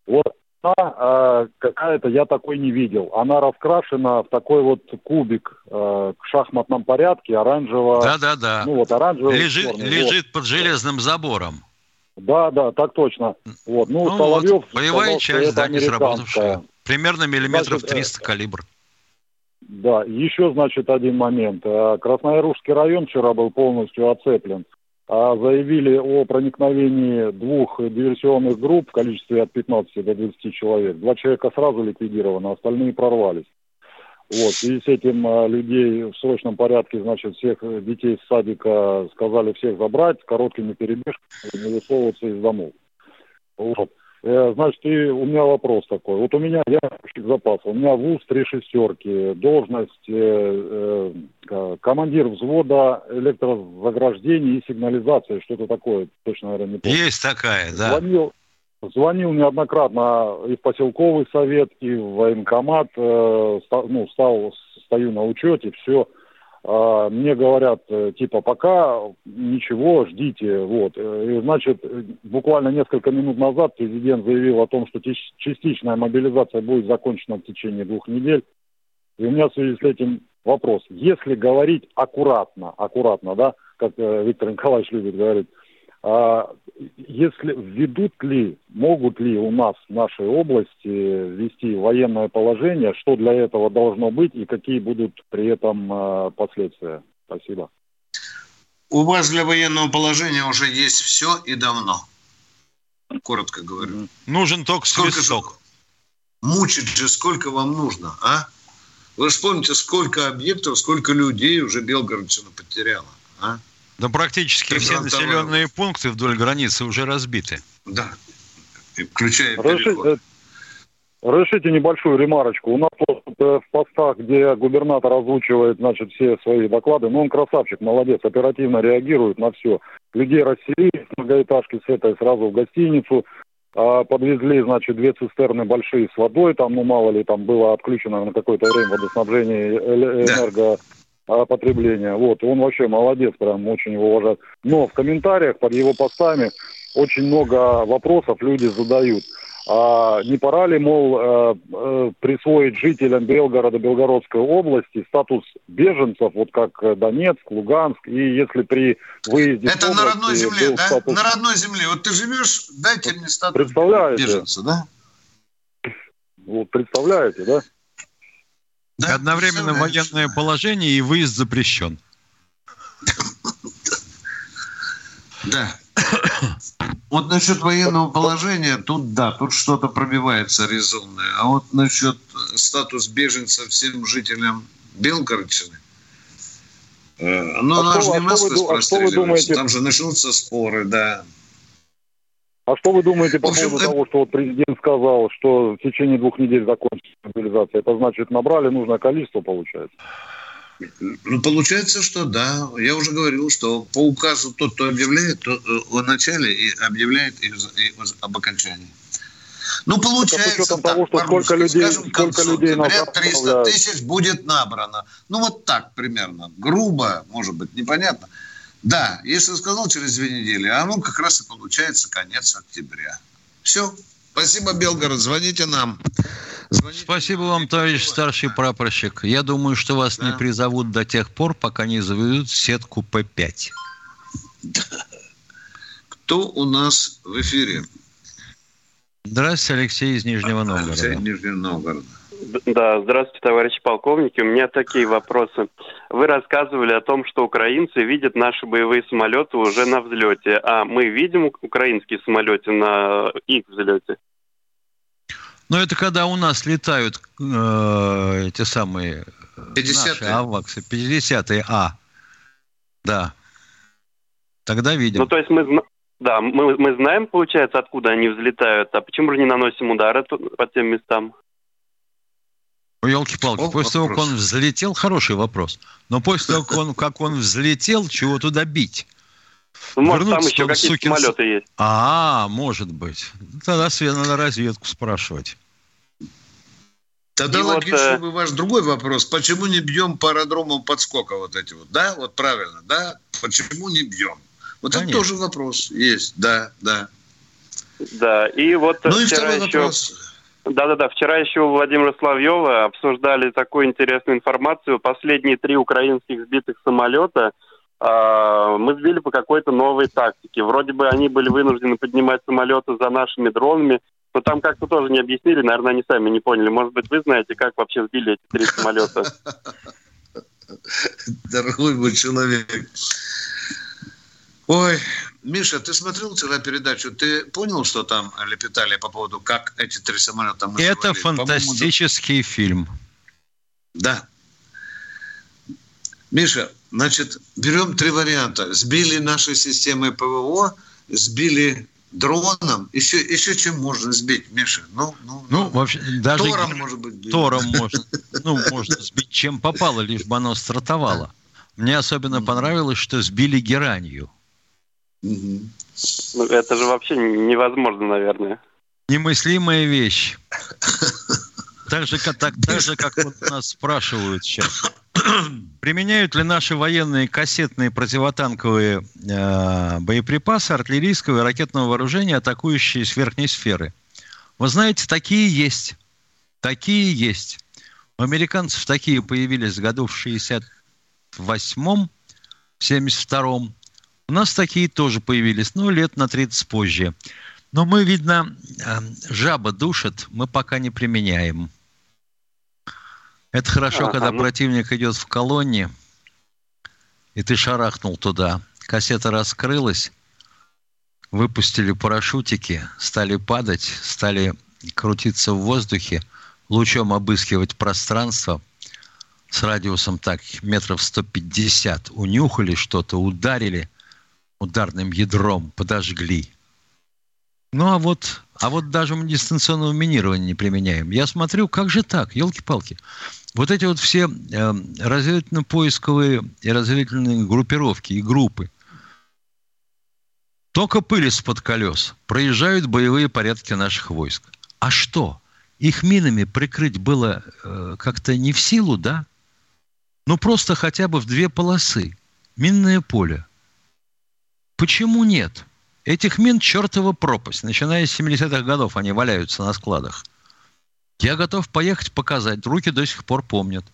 Вот э, какая-то я такой не видел. Она раскрашена в такой вот кубик э, в шахматном порядке, оранжево. Да, да, да. Ну вот оранжевый. Лежит, черный, лежит вот. под железным забором. Да, да, так точно. Вот, ну, ну Соловьев вот, боевая сказал, часть, да, не сработавшая. Примерно миллиметров Значит, 300 э, калибр. Да, еще, значит, один момент. Э, Красноярушский район вчера был полностью оцеплен. А заявили о проникновении двух диверсионных групп в количестве от 15 до 20 человек. Два человека сразу ликвидированы, остальные прорвались. Вот, и с этим а, людей в срочном порядке, значит, всех детей с садика сказали всех забрать, короткими перебежками, не высовываться из домов. Вот. Э, значит, и у меня вопрос такой. Вот у меня, я запас, у меня вуз три шестерки, должность э, э, командир взвода электрозаграждений и сигнализации, что-то такое, точно, наверное, не помню. Есть такая, да. Звонил, звонил неоднократно и в поселковый совет, и в военкомат, э, ну, стал, стою на учете, все. А, мне говорят, э, типа, пока ничего, ждите, вот. Э, и, значит, буквально несколько минут назад президент заявил о том, что частичная мобилизация будет закончена в течение двух недель. И у меня в связи с этим вопрос. Если говорить аккуратно, аккуратно, да, как э, Виктор Николаевич любит говорить, если введут ли, могут ли у нас в нашей области ввести военное положение, что для этого должно быть и какие будут при этом а, последствия? Спасибо. У вас для военного положения уже есть все и давно. Коротко говорю. Нужен только сколько свисток. Мучить же сколько вам нужно, а? Вы же помните, сколько объектов, сколько людей уже Белгородчина потеряла, а? Да практически все населенные пункты вдоль границы уже разбиты. Да, включая Разрешите, разрешите небольшую ремарочку. У нас вот э, в постах, где губернатор озвучивает, значит, все свои доклады, ну, он красавчик, молодец, оперативно реагирует на все. Людей расселили с многоэтажки с этой сразу в гостиницу, а, подвезли, значит, две цистерны большие с водой, там, ну, мало ли, там было отключено на какое-то время водоснабжение энерго... Да потребления. Вот, он вообще молодец, прям очень его уважают. Но в комментариях под его постами очень много вопросов люди задают. А не пора ли, мол, э, э, присвоить жителям Белгорода, Белгородской области статус беженцев, вот как Донецк, Луганск, и если при выезде... Это области, на родной земле, да? Статус... На родной земле. Вот ты живешь, дайте мне статус беженца, да? Вот представляете, да? Да, Одновременно военное положение и выезд запрещен. Да. Вот насчет военного положения, тут да, тут что-то пробивается резонное. А вот насчет статус беженца всем жителям Белгородчины, э, ну, а нас же не нас расстреливаются, там же начнутся споры, да. А что вы думаете по общем, поводу это... того, что вот президент сказал, что в течение двух недель закончится мобилизация? Это значит, набрали нужное количество, получается? Ну, получается, что да. Я уже говорил, что по указу тот, кто объявляет, то в э, начале и объявляет и, и об окончании. Ну, получается, Это того, что сколько людей, скажем, сколько людей говорят, 300 тысяч будет набрано. Ну, вот так примерно. Грубо, может быть, непонятно. Да, если сказал через две недели, а ну как раз и получается конец октября. Все. Спасибо, Белгород. Звоните нам. Звоните. Спасибо вам, товарищ старший прапорщик. Я думаю, что вас да. не призовут до тех пор, пока не заведут сетку П5. Кто у нас в эфире? Здравствуйте, Алексей из Нижнего Новгорода. Алексей из Нижнего Новгорода. Да, здравствуйте, товарищи полковники. У меня такие вопросы. Вы рассказывали о том, что украинцы видят наши боевые самолеты уже на взлете. А мы видим украинские самолеты на их взлете? Ну, это когда у нас летают э, эти самые 50 наши аваксы, 50-е А. Да. Тогда видим. Ну, то есть мы, да, мы, мы знаем, получается, откуда они взлетают, а почему же не наносим удары по тем местам? Елки-палки, после того, как он взлетел, хороший вопрос. Но после того, как он, как он взлетел, чего туда бить? Ну, может, там еще какие-то сукин... самолеты есть. А, может быть. Тогда надо разведку спрашивать. Тогда и логичный вот, бы ваш другой вопрос. Почему не бьем по аэродромам подскока вот эти вот? Да, вот правильно, да? Почему не бьем? Вот Конечно. это тоже вопрос есть, да, да. Да, и вот ну и второй еще... вопрос. Да-да-да, вчера еще у Владимира Славьева обсуждали такую интересную информацию. Последние три украинских сбитых самолета э, мы сбили по какой-то новой тактике. Вроде бы они были вынуждены поднимать самолеты за нашими дронами, Но там как-то тоже не объяснили, наверное, они сами не поняли. Может быть, вы знаете, как вообще сбили эти три самолета? Дорогой мой человек. Ой, Миша, ты смотрел вчера передачу? Ты понял, что там лепетали по поводу, как эти три самолета мы Это фантастический фильм. Да. Миша, значит, берем три варианта. Сбили наши системы ПВО, сбили дроном, еще, еще чем можно сбить, Миша? Ну, ну, ну, ну вообще, даже Тором, может быть, Тором можно, ну, можно сбить чем попало, лишь бы оно стартовало. Мне особенно понравилось, что сбили геранью. Ну, это же вообще невозможно, наверное. Немыслимая вещь. <laughs> Так же, как, так, так же, как вот нас спрашивают сейчас. Применяют ли наши военные кассетные противотанковые э, боеприпасы артиллерийского и ракетного вооружения, атакующие с верхней сферы? Вы знаете, такие есть. Такие есть. У американцев такие появились в году в 68-м, 72-м. У нас такие тоже появились, но лет на 30 позже. Но мы, видно, э, жаба душит, мы пока не применяем. Это хорошо, а, когда ну... противник идет в колонне, и ты шарахнул туда. Кассета раскрылась, выпустили парашютики, стали падать, стали крутиться в воздухе, лучом обыскивать пространство с радиусом так метров 150. Унюхали что-то, ударили ударным ядром, подожгли. Ну а вот, а вот даже мы дистанционного минирования не применяем. Я смотрю, как же так, елки-палки. Вот эти вот все э, разведывательно-поисковые и разведывательные группировки и группы, только пыль из-под колес. Проезжают боевые порядки наших войск. А что? Их минами прикрыть было э, как-то не в силу, да? Ну, просто хотя бы в две полосы. Минное поле. Почему нет? Этих мин чертова пропасть. Начиная с 70-х годов они валяются на складах – я готов поехать показать. Руки до сих пор помнят.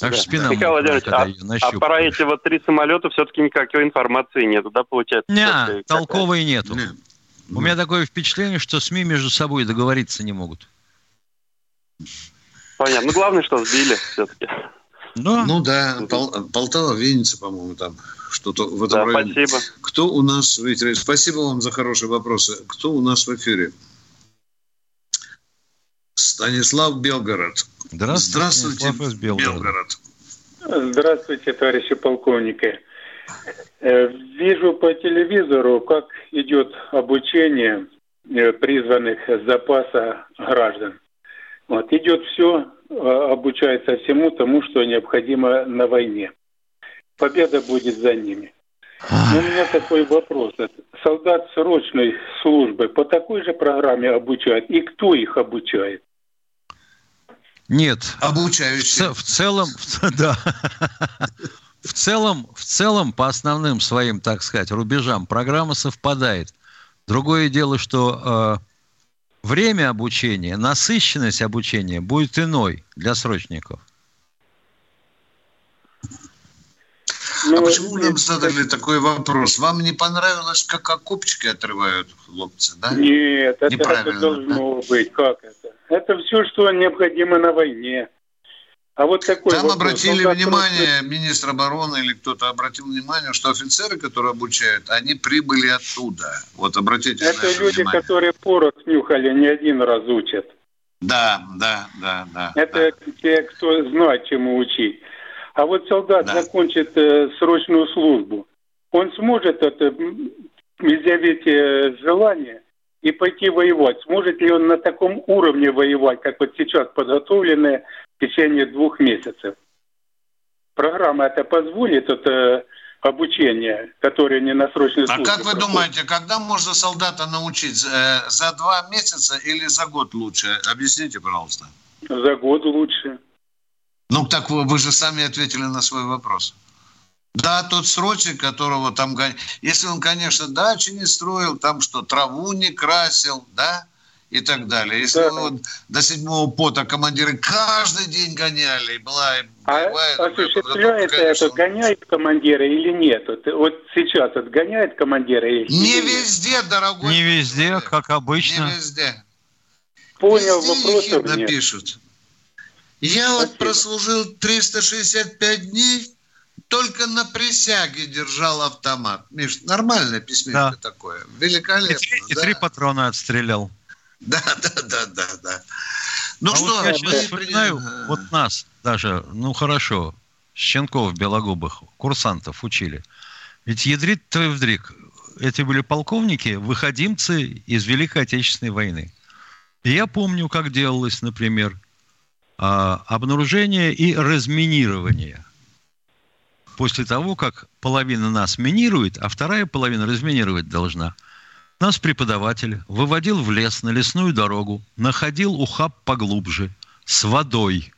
Так да. спина Михаил Владимирович, а, а про эти вот три самолета все-таки никакой информации нету, да, получается? Не, толковой нету. Нет. У меня такое впечатление, что СМИ между собой договориться не могут. Понятно. Ну, главное, что сбили все-таки. Ну, ну да, Пол, Полтава, Винница, по-моему, там что-то в этом да, районе. спасибо. Кто у нас в эфире? Спасибо вам за хорошие вопросы. Кто у нас в эфире? Станислав Белгород. Здравствуйте, Здравствуйте Станислав Белгород. Здравствуйте, товарищи полковники. Э, вижу по телевизору, как идет обучение э, призванных с запаса граждан. Вот, идет все, обучается всему тому, что необходимо на войне. Победа будет за ними. Но у меня такой вопрос. Солдат срочной службы по такой же программе обучают? И кто их обучает? Нет. Обучающие. В, в целом, в, да. <laughs> В целом, в целом, по основным своим, так сказать, рубежам программа совпадает. Другое дело, что э, время обучения, насыщенность обучения будет иной для срочников. Ну, а почему нам задали такой вопрос? Вам не понравилось, как окопчики отрывают хлопцы, да? Нет, это, это должно да? быть. Как это? Это все, что необходимо на войне. А вот такой Там вопрос. обратили Солдат внимание, просто... министр обороны или кто-то обратил внимание, что офицеры, которые обучают, они прибыли оттуда. Вот обратите Это люди, внимание. которые порох нюхали, не один раз учат. Да, да, да, да. Это да. те, кто знает, чему учить. А вот солдат да. закончит э, срочную службу, он сможет это изъявить э, желание и пойти воевать. Сможет ли он на таком уровне воевать, как вот сейчас подготовленные в течение двух месяцев? Программа это позволит, это обучение, которое не на срочной службе. А как вы думаете, когда можно солдата научить? Э, за два месяца или за год лучше? Объясните, пожалуйста. За год лучше. Ну, так вы, вы же сами ответили на свой вопрос. Да, тот срочник, которого там... Если он, конечно, дачи не строил, там что, траву не красил, да, и так далее. Если да. вот до седьмого пота командиры каждый день гоняли, была а боевая, осуществляется конечно, это, гоняет командиры или нет? Вот, вот сейчас вот гоняет командиры или Не нет? везде, дорогой. Не везде, человек. как обычно. Не везде. Понял везде вопрос. напишут. Я Спасибо. вот прослужил 365 дней, только на присяге держал автомат. Миш, нормальное письмечко да. такое. Великолепно. И, три, да. и три патрона отстрелял. <laughs> Да, да, да, да, да. Ну а что, вот я сейчас вспоминаю, при... вот нас даже, ну хорошо, щенков белогубых, курсантов учили. Ведь ядрит твой вдрик, эти были полковники, выходимцы из Великой Отечественной войны. И я помню, как делалось, например, а, обнаружение и разминирование. После того, как половина нас минирует, а вторая половина разминировать должна – нас преподаватель выводил в лес на лесную дорогу, находил ухаб поглубже, с водой.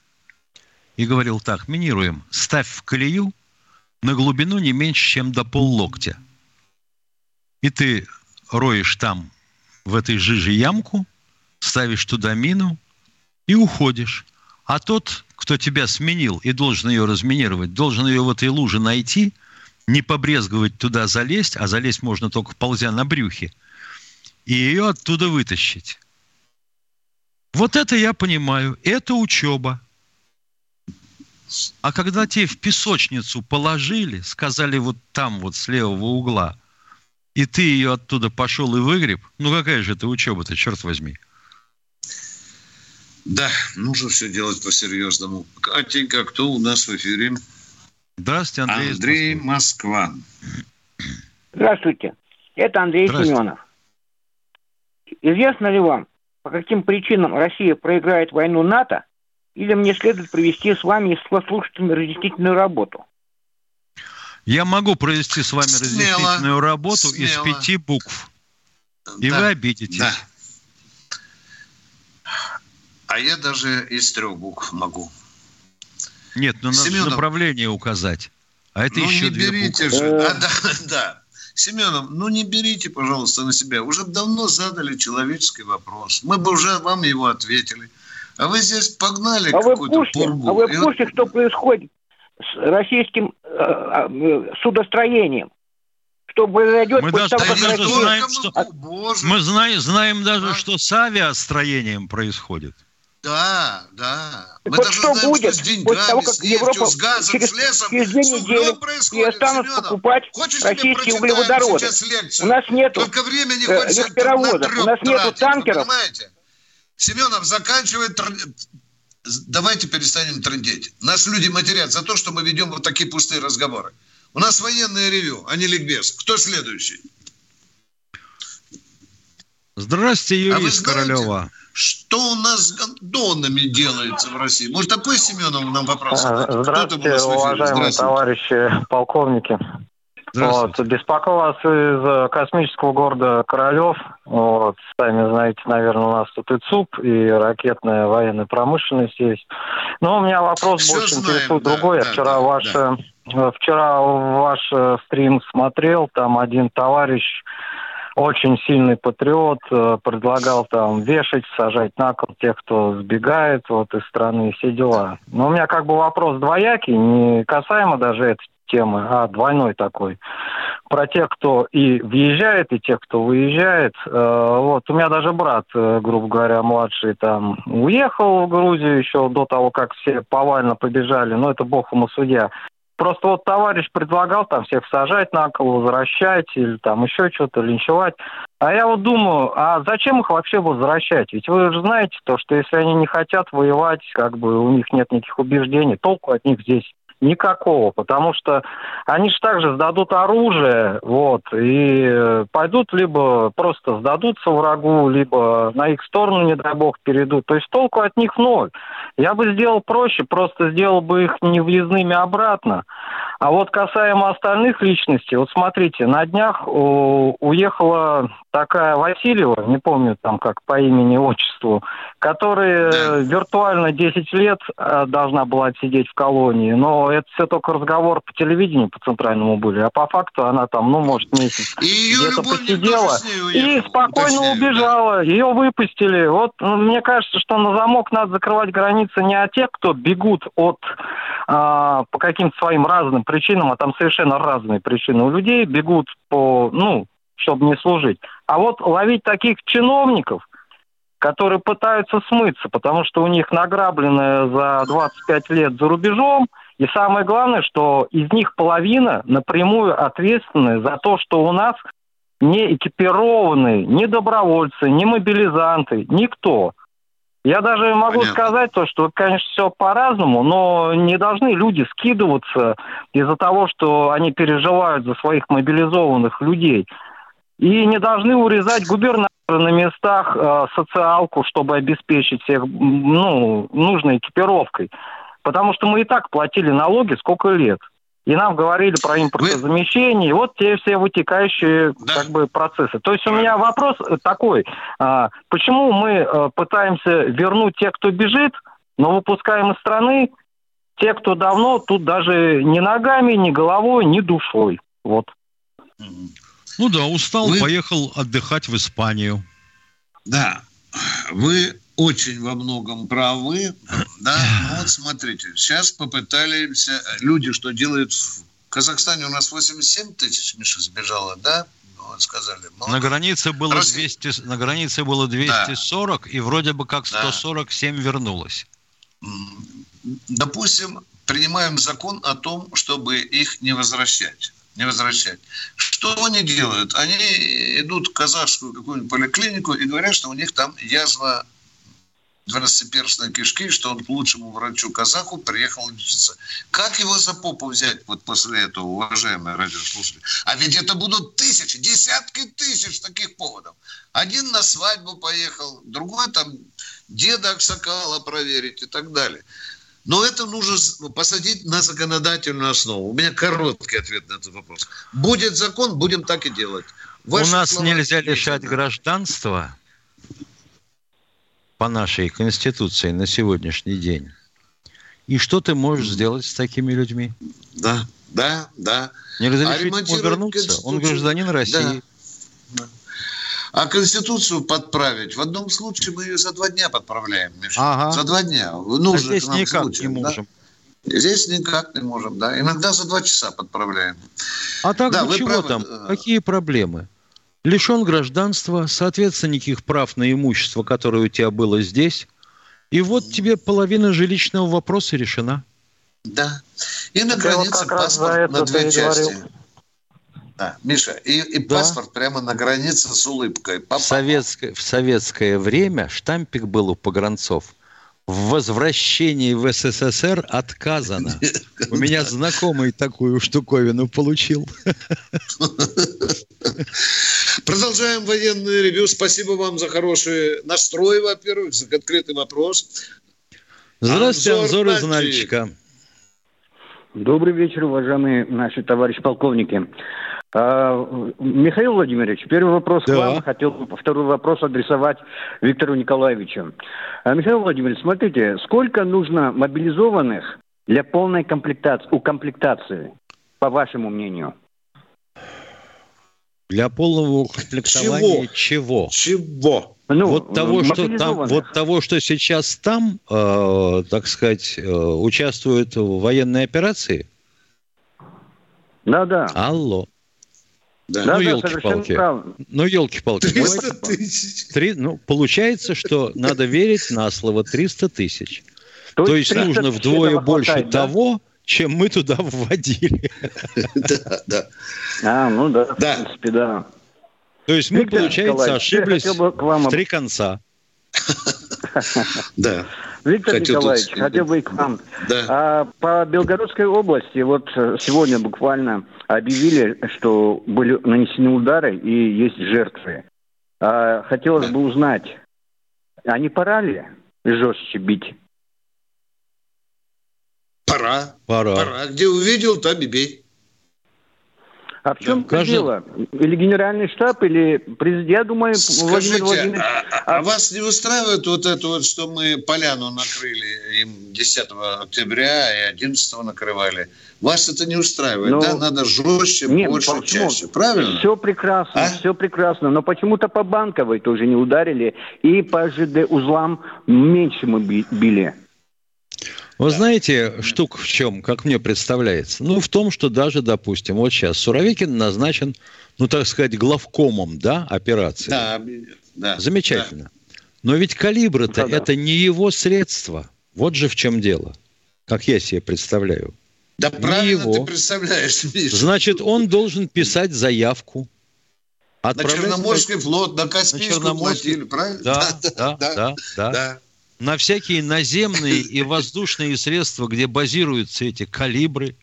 И говорил так, минируем, ставь в колею на глубину не меньше, чем до поллоктя. И ты роешь там, в этой жиже ямку, ставишь туда мину и уходишь. А тот, кто тебя сменил и должен ее разминировать, должен ее в этой луже найти, не побрезговать туда залезть, а залезть можно только ползя на брюхе – и ее оттуда вытащить. Вот это я понимаю, это учеба. А когда тебе в песочницу положили, сказали вот там вот с левого угла, и ты ее оттуда пошел и выгреб, ну какая же это учеба-то, черт возьми. Да, нужно все делать по-серьезному. Катенька, кто у нас в эфире? Здравствуйте, Андрей. Андрей Москва. Здравствуйте. Это Андрей Здравствуйте. Семенов. Известно ли вам, по каким причинам Россия проиграет войну НАТО, или мне следует провести с вами и с слушателями разъяснительную работу? Я могу провести с вами Смело. разъяснительную работу Смело. из пяти букв. И да. вы обидитесь. Да. А я даже из трех букв могу. Нет, ну надо направление указать. А это ну, еще не две берите буквы. же. А, да, да. Семенов, ну не берите, пожалуйста, на себя. Уже давно задали человеческий вопрос. Мы бы уже вам его ответили. А вы здесь погнали а какую-то вы пургу. А вы в курсе, что происходит с российским э, э, судостроением? Что произойдет мы даже, того, даже знаем, что... Мы знаем, знаем даже, а? что с авиастроением происходит. Да, да. Мы вот что знаем, будет что с деньгами, после того, как нефтью, Европа с газом, через, с лесом, через две недели и останут Семенов, покупать российские углеводороды. У нас нет Только время не э, нефтероводов, у нас нет танкеров. Понимаете? Семенов заканчивает... Давайте перестанем трындеть. Нас люди матерят за то, что мы ведем вот такие пустые разговоры. У нас военное ревю, а не ликбез. Кто следующий? Здравствуйте, Юрий а Королева что у нас с гондонами делается в России? Может, такой Семенов нам вопрос? А, здравствуйте, уважаемые товарищи полковники. Вот, беспокою вас из космического города Королев. Вот, сами знаете, наверное, у нас тут и ЦУП, и ракетная военная промышленность есть. Но у меня вопрос Все больше знаем, интересует да, другой. Да, Я вчера да, ваш, да. вчера ваш стрим смотрел, там один товарищ очень сильный патриот, э, предлагал там вешать, сажать на кол тех, кто сбегает вот из страны, все дела. Но у меня как бы вопрос двоякий, не касаемо даже этой темы, а двойной такой. Про тех, кто и въезжает, и тех, кто выезжает. Э, вот, у меня даже брат, э, грубо говоря, младший там уехал в Грузию еще до того, как все повально побежали, но это бог ему судья. Просто вот товарищ предлагал там всех сажать на кол, возвращать или там еще что-то, линчевать. А я вот думаю, а зачем их вообще возвращать? Ведь вы же знаете то, что если они не хотят воевать, как бы у них нет никаких убеждений, толку от них здесь Никакого, потому что они же также сдадут оружие, вот, и пойдут либо просто сдадутся врагу, либо на их сторону, не дай бог, перейдут. То есть толку от них ноль. Я бы сделал проще, просто сделал бы их невъездными обратно, А вот касаемо остальных личностей, вот смотрите, на днях уехала такая Васильева, не помню там как по имени, отчеству, которая да. виртуально 10 лет э, должна была сидеть в колонии, но это все только разговор по телевидению, по центральному были, а по факту она там, ну, может, месяц где-то посидела и спокойно убежала, ее выпустили. Вот ну, мне кажется, что на замок надо закрывать границы не от тех, кто бегут от а, по каким-то своим разным причинам, а там совершенно разные причины у людей, бегут по, ну, чтобы не служить. А вот ловить таких чиновников, которые пытаются смыться, потому что у них награбленное за 25 лет за рубежом, и самое главное, что из них половина напрямую ответственны за то, что у нас не экипированные ни добровольцы, ни мобилизанты, никто. Я даже могу Понятно. сказать то, что, конечно, все по-разному, но не должны люди скидываться из-за того, что они переживают за своих мобилизованных людей. И не должны урезать губернаторы на местах э, социалку, чтобы обеспечить всех ну, нужной экипировкой. Потому что мы и так платили налоги сколько лет. И нам говорили про импортозамещение, Вы... вот те все вытекающие да. как бы процессы. То есть у меня вопрос такой, а, почему мы а, пытаемся вернуть тех, кто бежит, но выпускаем из страны те, кто давно тут даже ни ногами, ни головой, ни душой. Вот. Ну да, устал, Вы... поехал отдыхать в Испанию. Да, вы очень во многом правы. Да, вот смотрите, сейчас попытались люди, что делают в Казахстане у нас 87 тысяч, Миша, сбежало, да? Ну, вот сказали. Молодцы. На границе было Россия. 200, на границе было 240, да. и вроде бы как 147 да. вернулось. Допустим, принимаем закон о том, чтобы их не возвращать не возвращать. Что они делают? Они идут в казахскую какую-нибудь поликлинику и говорят, что у них там язва 12-перстной кишки, что он к лучшему врачу казаху приехал лечиться. Как его за попу взять вот после этого, уважаемые радиослушатели? А ведь это будут тысячи, десятки тысяч таких поводов. Один на свадьбу поехал, другой там деда Аксакала проверить и так далее. Но это нужно посадить на законодательную основу. У меня короткий ответ на этот вопрос. Будет закон, будем так и делать. Ваши У нас нельзя лишать гражданства по нашей Конституции на сегодняшний день. И что ты можешь сделать с такими людьми? Да, да, да. Не разрешить а ему вернуться? Он гражданин России. Да. А Конституцию подправить, в одном случае мы ее за два дня подправляем, Миша. Ага. За два дня. Нужно а здесь никак случаям, не можем. Да? Здесь никак не можем, да. Иногда за два часа подправляем. А так да, ну чего правы. там? Какие проблемы? Лишен гражданства, соответственно, никаких прав на имущество, которое у тебя было здесь. И вот тебе половина жилищного вопроса решена. Да. И на границе паспорт на две части. Да, Миша, и, и да. паспорт прямо на границе с улыбкой. В советское, в советское время штампик был у погранцов – в возвращении в СССР отказано. <laughs> У меня знакомый такую штуковину получил. <laughs> Продолжаем военный ревю. Спасибо вам за хороший настрой, во-первых, за открытый вопрос. Здравствуйте, Анзор, Анзор из Нальчика. Добрый вечер, уважаемые наши товарищи полковники. А, Михаил Владимирович, первый вопрос да. вам. Хотел второй вопрос адресовать Виктору Николаевичу. А, Михаил Владимирович, смотрите, сколько нужно мобилизованных для полной комплектации, укомплектации, по вашему мнению? Для полного укомплектования чего? Чего? чего? Ну, вот того, что там, вот того, что сейчас там, э, так сказать, э, участвуют в военной операции. Да, да. Алло. Да. Ну, елки-палки. Ну, елки-палки. 300 тысяч. Три, ну, получается, что надо верить на слово 300 тысяч. То, То есть нужно вдвое больше хватает, того, да? Чем мы туда вводили. <laughs> Да, да. А, ну да, в принципе, да. То есть мы, получается, ошиблись в три конца. Да. Виктор Хочу Николаевич, тут... хотел бы и к вам. Да. А, по Белгородской области, вот сегодня буквально объявили, что были нанесены удары и есть жертвы. А, хотелось да. бы узнать, а не пора ли жестче бить? Пора. Пора. Пора. Где увидел, там и бей. А в чем да, каждый... дело? Или генеральный штаб, или президент? Я думаю, Скажите, Владимир Владимирович... А, а, а вас не устраивает вот это вот, что мы поляну накрыли им 10 октября и 11 накрывали? Вас это не устраивает, но... да? Надо жестче, Нет, больше, почему? чаще. Правильно? Все прекрасно, а? все прекрасно. Но почему-то по Банковой тоже не ударили. И по ЖД узлам меньше мы били. Вы знаете, штука в чем, как мне представляется? Ну, в том, что даже, допустим, вот сейчас Суровикин назначен, ну, так сказать, главкомом, да, операции. Да, да. Замечательно. Да. Но ведь калибры-то да, да. это не его средство. Вот же в чем дело, как я себе представляю. Да не правильно его. ты представляешь, Миша. Значит, он должен писать заявку. На Черноморский флот, на Каспийскую на Черноморский... флотилию, правильно? <laughs> Да, да, да, да. да, да. да на всякие наземные и воздушные средства, где базируются эти калибры,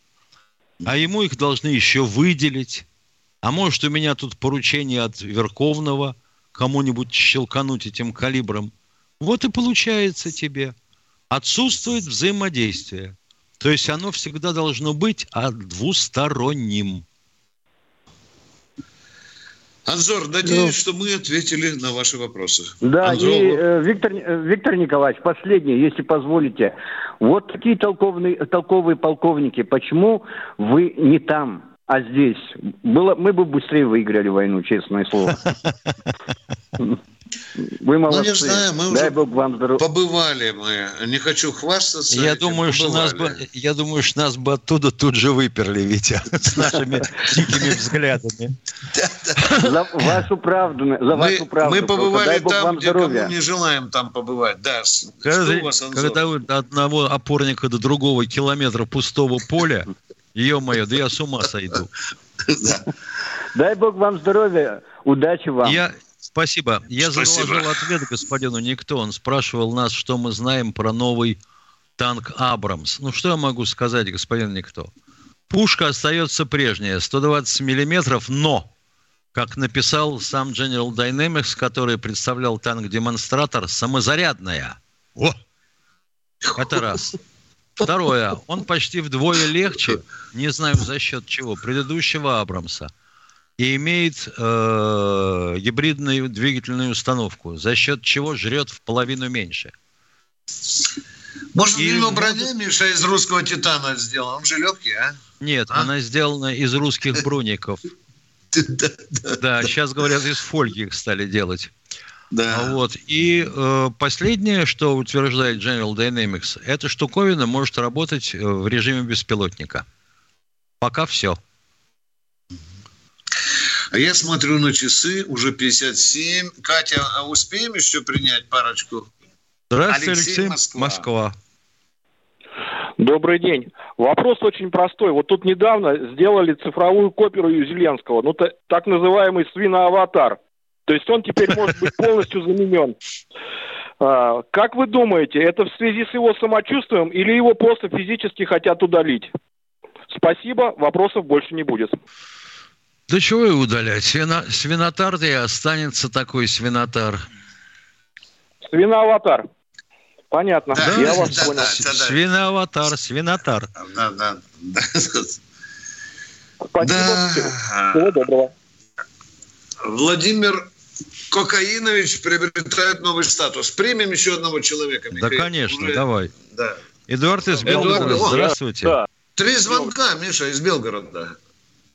а ему их должны еще выделить. А может, у меня тут поручение от Верховного кому-нибудь щелкануть этим калибром. Вот и получается тебе. Отсутствует взаимодействие. То есть оно всегда должно быть двусторонним. Анзор, надеюсь, ну, что мы ответили на ваши вопросы. Да, Анзор... и э, Виктор, э, Виктор Николаевич, последнее, если позволите. Вот такие толковые, толковые полковники, почему вы не там, а здесь? Было, мы бы быстрее выиграли войну, честное слово. <laughs> Вы молодцы. Ну, не знаю, мы Дай уже Бог вам здоров... побывали мы. Не хочу хвастаться. Я этим, думаю, что нас бы, я думаю, что нас бы оттуда тут же выперли, Витя, <laughs> с нашими дикими <laughs> взглядами. За вашу правду. За вашу правду. Мы побывали там, где кому не желаем там побывать. Да. Когда вы от одного опорника до другого километра пустого поля, <laughs> Ё-моё, да я с ума сойду. Дай бог вам здоровья, удачи вам. Я, Спасибо. Я Спасибо. заложил ответ господину Никто. Он спрашивал нас, что мы знаем про новый танк «Абрамс». Ну, что я могу сказать, господин Никто? Пушка остается прежняя, 120 миллиметров, но, как написал сам General Dynamics, который представлял танк-демонстратор, самозарядная. О! Это раз. Второе. Он почти вдвое легче, не знаю за счет чего, предыдущего Абрамса – и имеет э, гибридную двигательную установку, за счет чего жрет в половину меньше. Может, и... Нину броня, Миша, из русского титана сделан? Он же легкий, а? Нет, а? она сделана из русских броников. <laughs> Да, сейчас, говорят, из фольги их стали делать. Да. Вот. И э, последнее, что утверждает General Dynamics, эта штуковина может работать э, в режиме беспилотника. Пока все. А я смотрю на часы, уже 57. Катя, а успеем еще принять парочку? Здравствуйте, Алексей, Алексей Москва. Москва. Добрый день. Вопрос очень простой. Вот тут недавно сделали цифровую копию Зеленского, ну так называемый свиноаватар. То есть он теперь может быть полностью заменен. А, как вы думаете, это в связи с его самочувствием или его просто физически хотят удалить? Спасибо, вопросов больше не будет. Да чего и удалять? Свино... Свинотар и останется такой свинотар. Свиноаватар. Понятно. Да, Я вас да, понял. Да, да, да. Свиноаватар, свинотар. Да, да, да. Спасибо. Да. Всего доброго. Владимир Кокаинович приобретает новый статус. Примем еще одного человека. Михаил. Да, конечно, Уже... давай. Да. Эдуард из Белгорода, здравствуйте. Да. Три звонка, Миша, из Белгорода.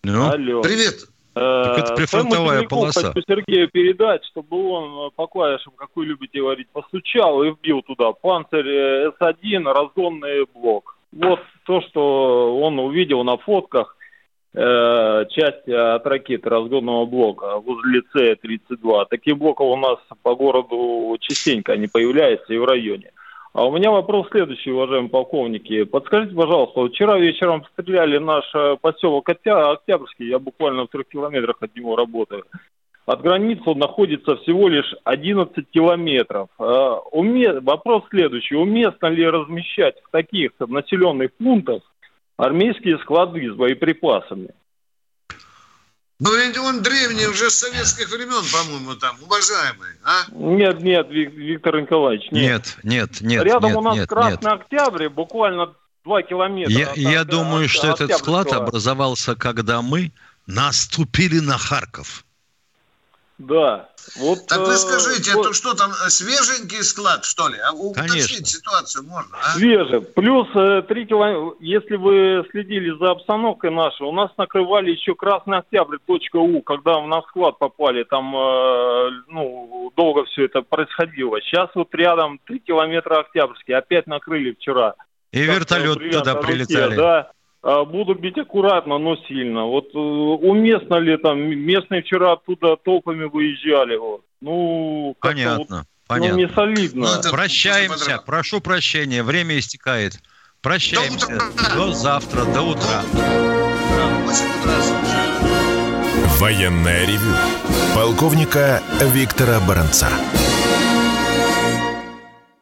Ну, Алло. Привет. Так это прифронтовая полоса. Хочу Сергею передать, чтобы он по клавишам, как вы любите говорить, постучал и вбил туда панцирь э, С1, разгонный блок. Вот то, что он увидел на фотках, э, часть от ракеты разгонного блока возле С-32. Таких блоков у нас по городу частенько они появляются и в районе. А у меня вопрос следующий, уважаемые полковники. Подскажите, пожалуйста, вчера вечером стреляли наш э, поселок Октябрьский, я буквально в трех километрах от него работаю. От границы он находится всего лишь 11 километров. Э, вопрос следующий. Уместно ли размещать в таких населенных пунктах армейские склады с боеприпасами? Ну ведь он древний, уже с советских времен, по-моему, там, уважаемый, а? Нет, нет, Виктор Николаевич, нет. Нет, нет, нет. Рядом нет, у нас нет, Красный нет. Октябрь, буквально два километра. Я, от, я от, думаю, от, что от этот склад образовался, когда мы наступили на Харьков. Да. Вот, так вы э, скажите, вот, это что там, э, свеженький склад, что ли? А уточнить ситуацию можно, а? Свежий. Плюс э, три километра, если вы следили за обстановкой нашей, у нас накрывали еще Красный Октябрь, точка У, когда на склад попали, там, ну, долго все это происходило. Сейчас вот рядом три километра Октябрьский, опять накрыли вчера. И вертолет туда прилетали. Да. А, буду бить аккуратно, но сильно. Вот э, уместно ли там, местные вчера оттуда толпами выезжали. Вот. Ну, понятно, вот, понятно. Ну, не солидно. Ну, Прощаемся, прошу прощения, время истекает. Прощаемся. До, до завтра, до утра. Военная ревю. Полковника Виктора Баранца.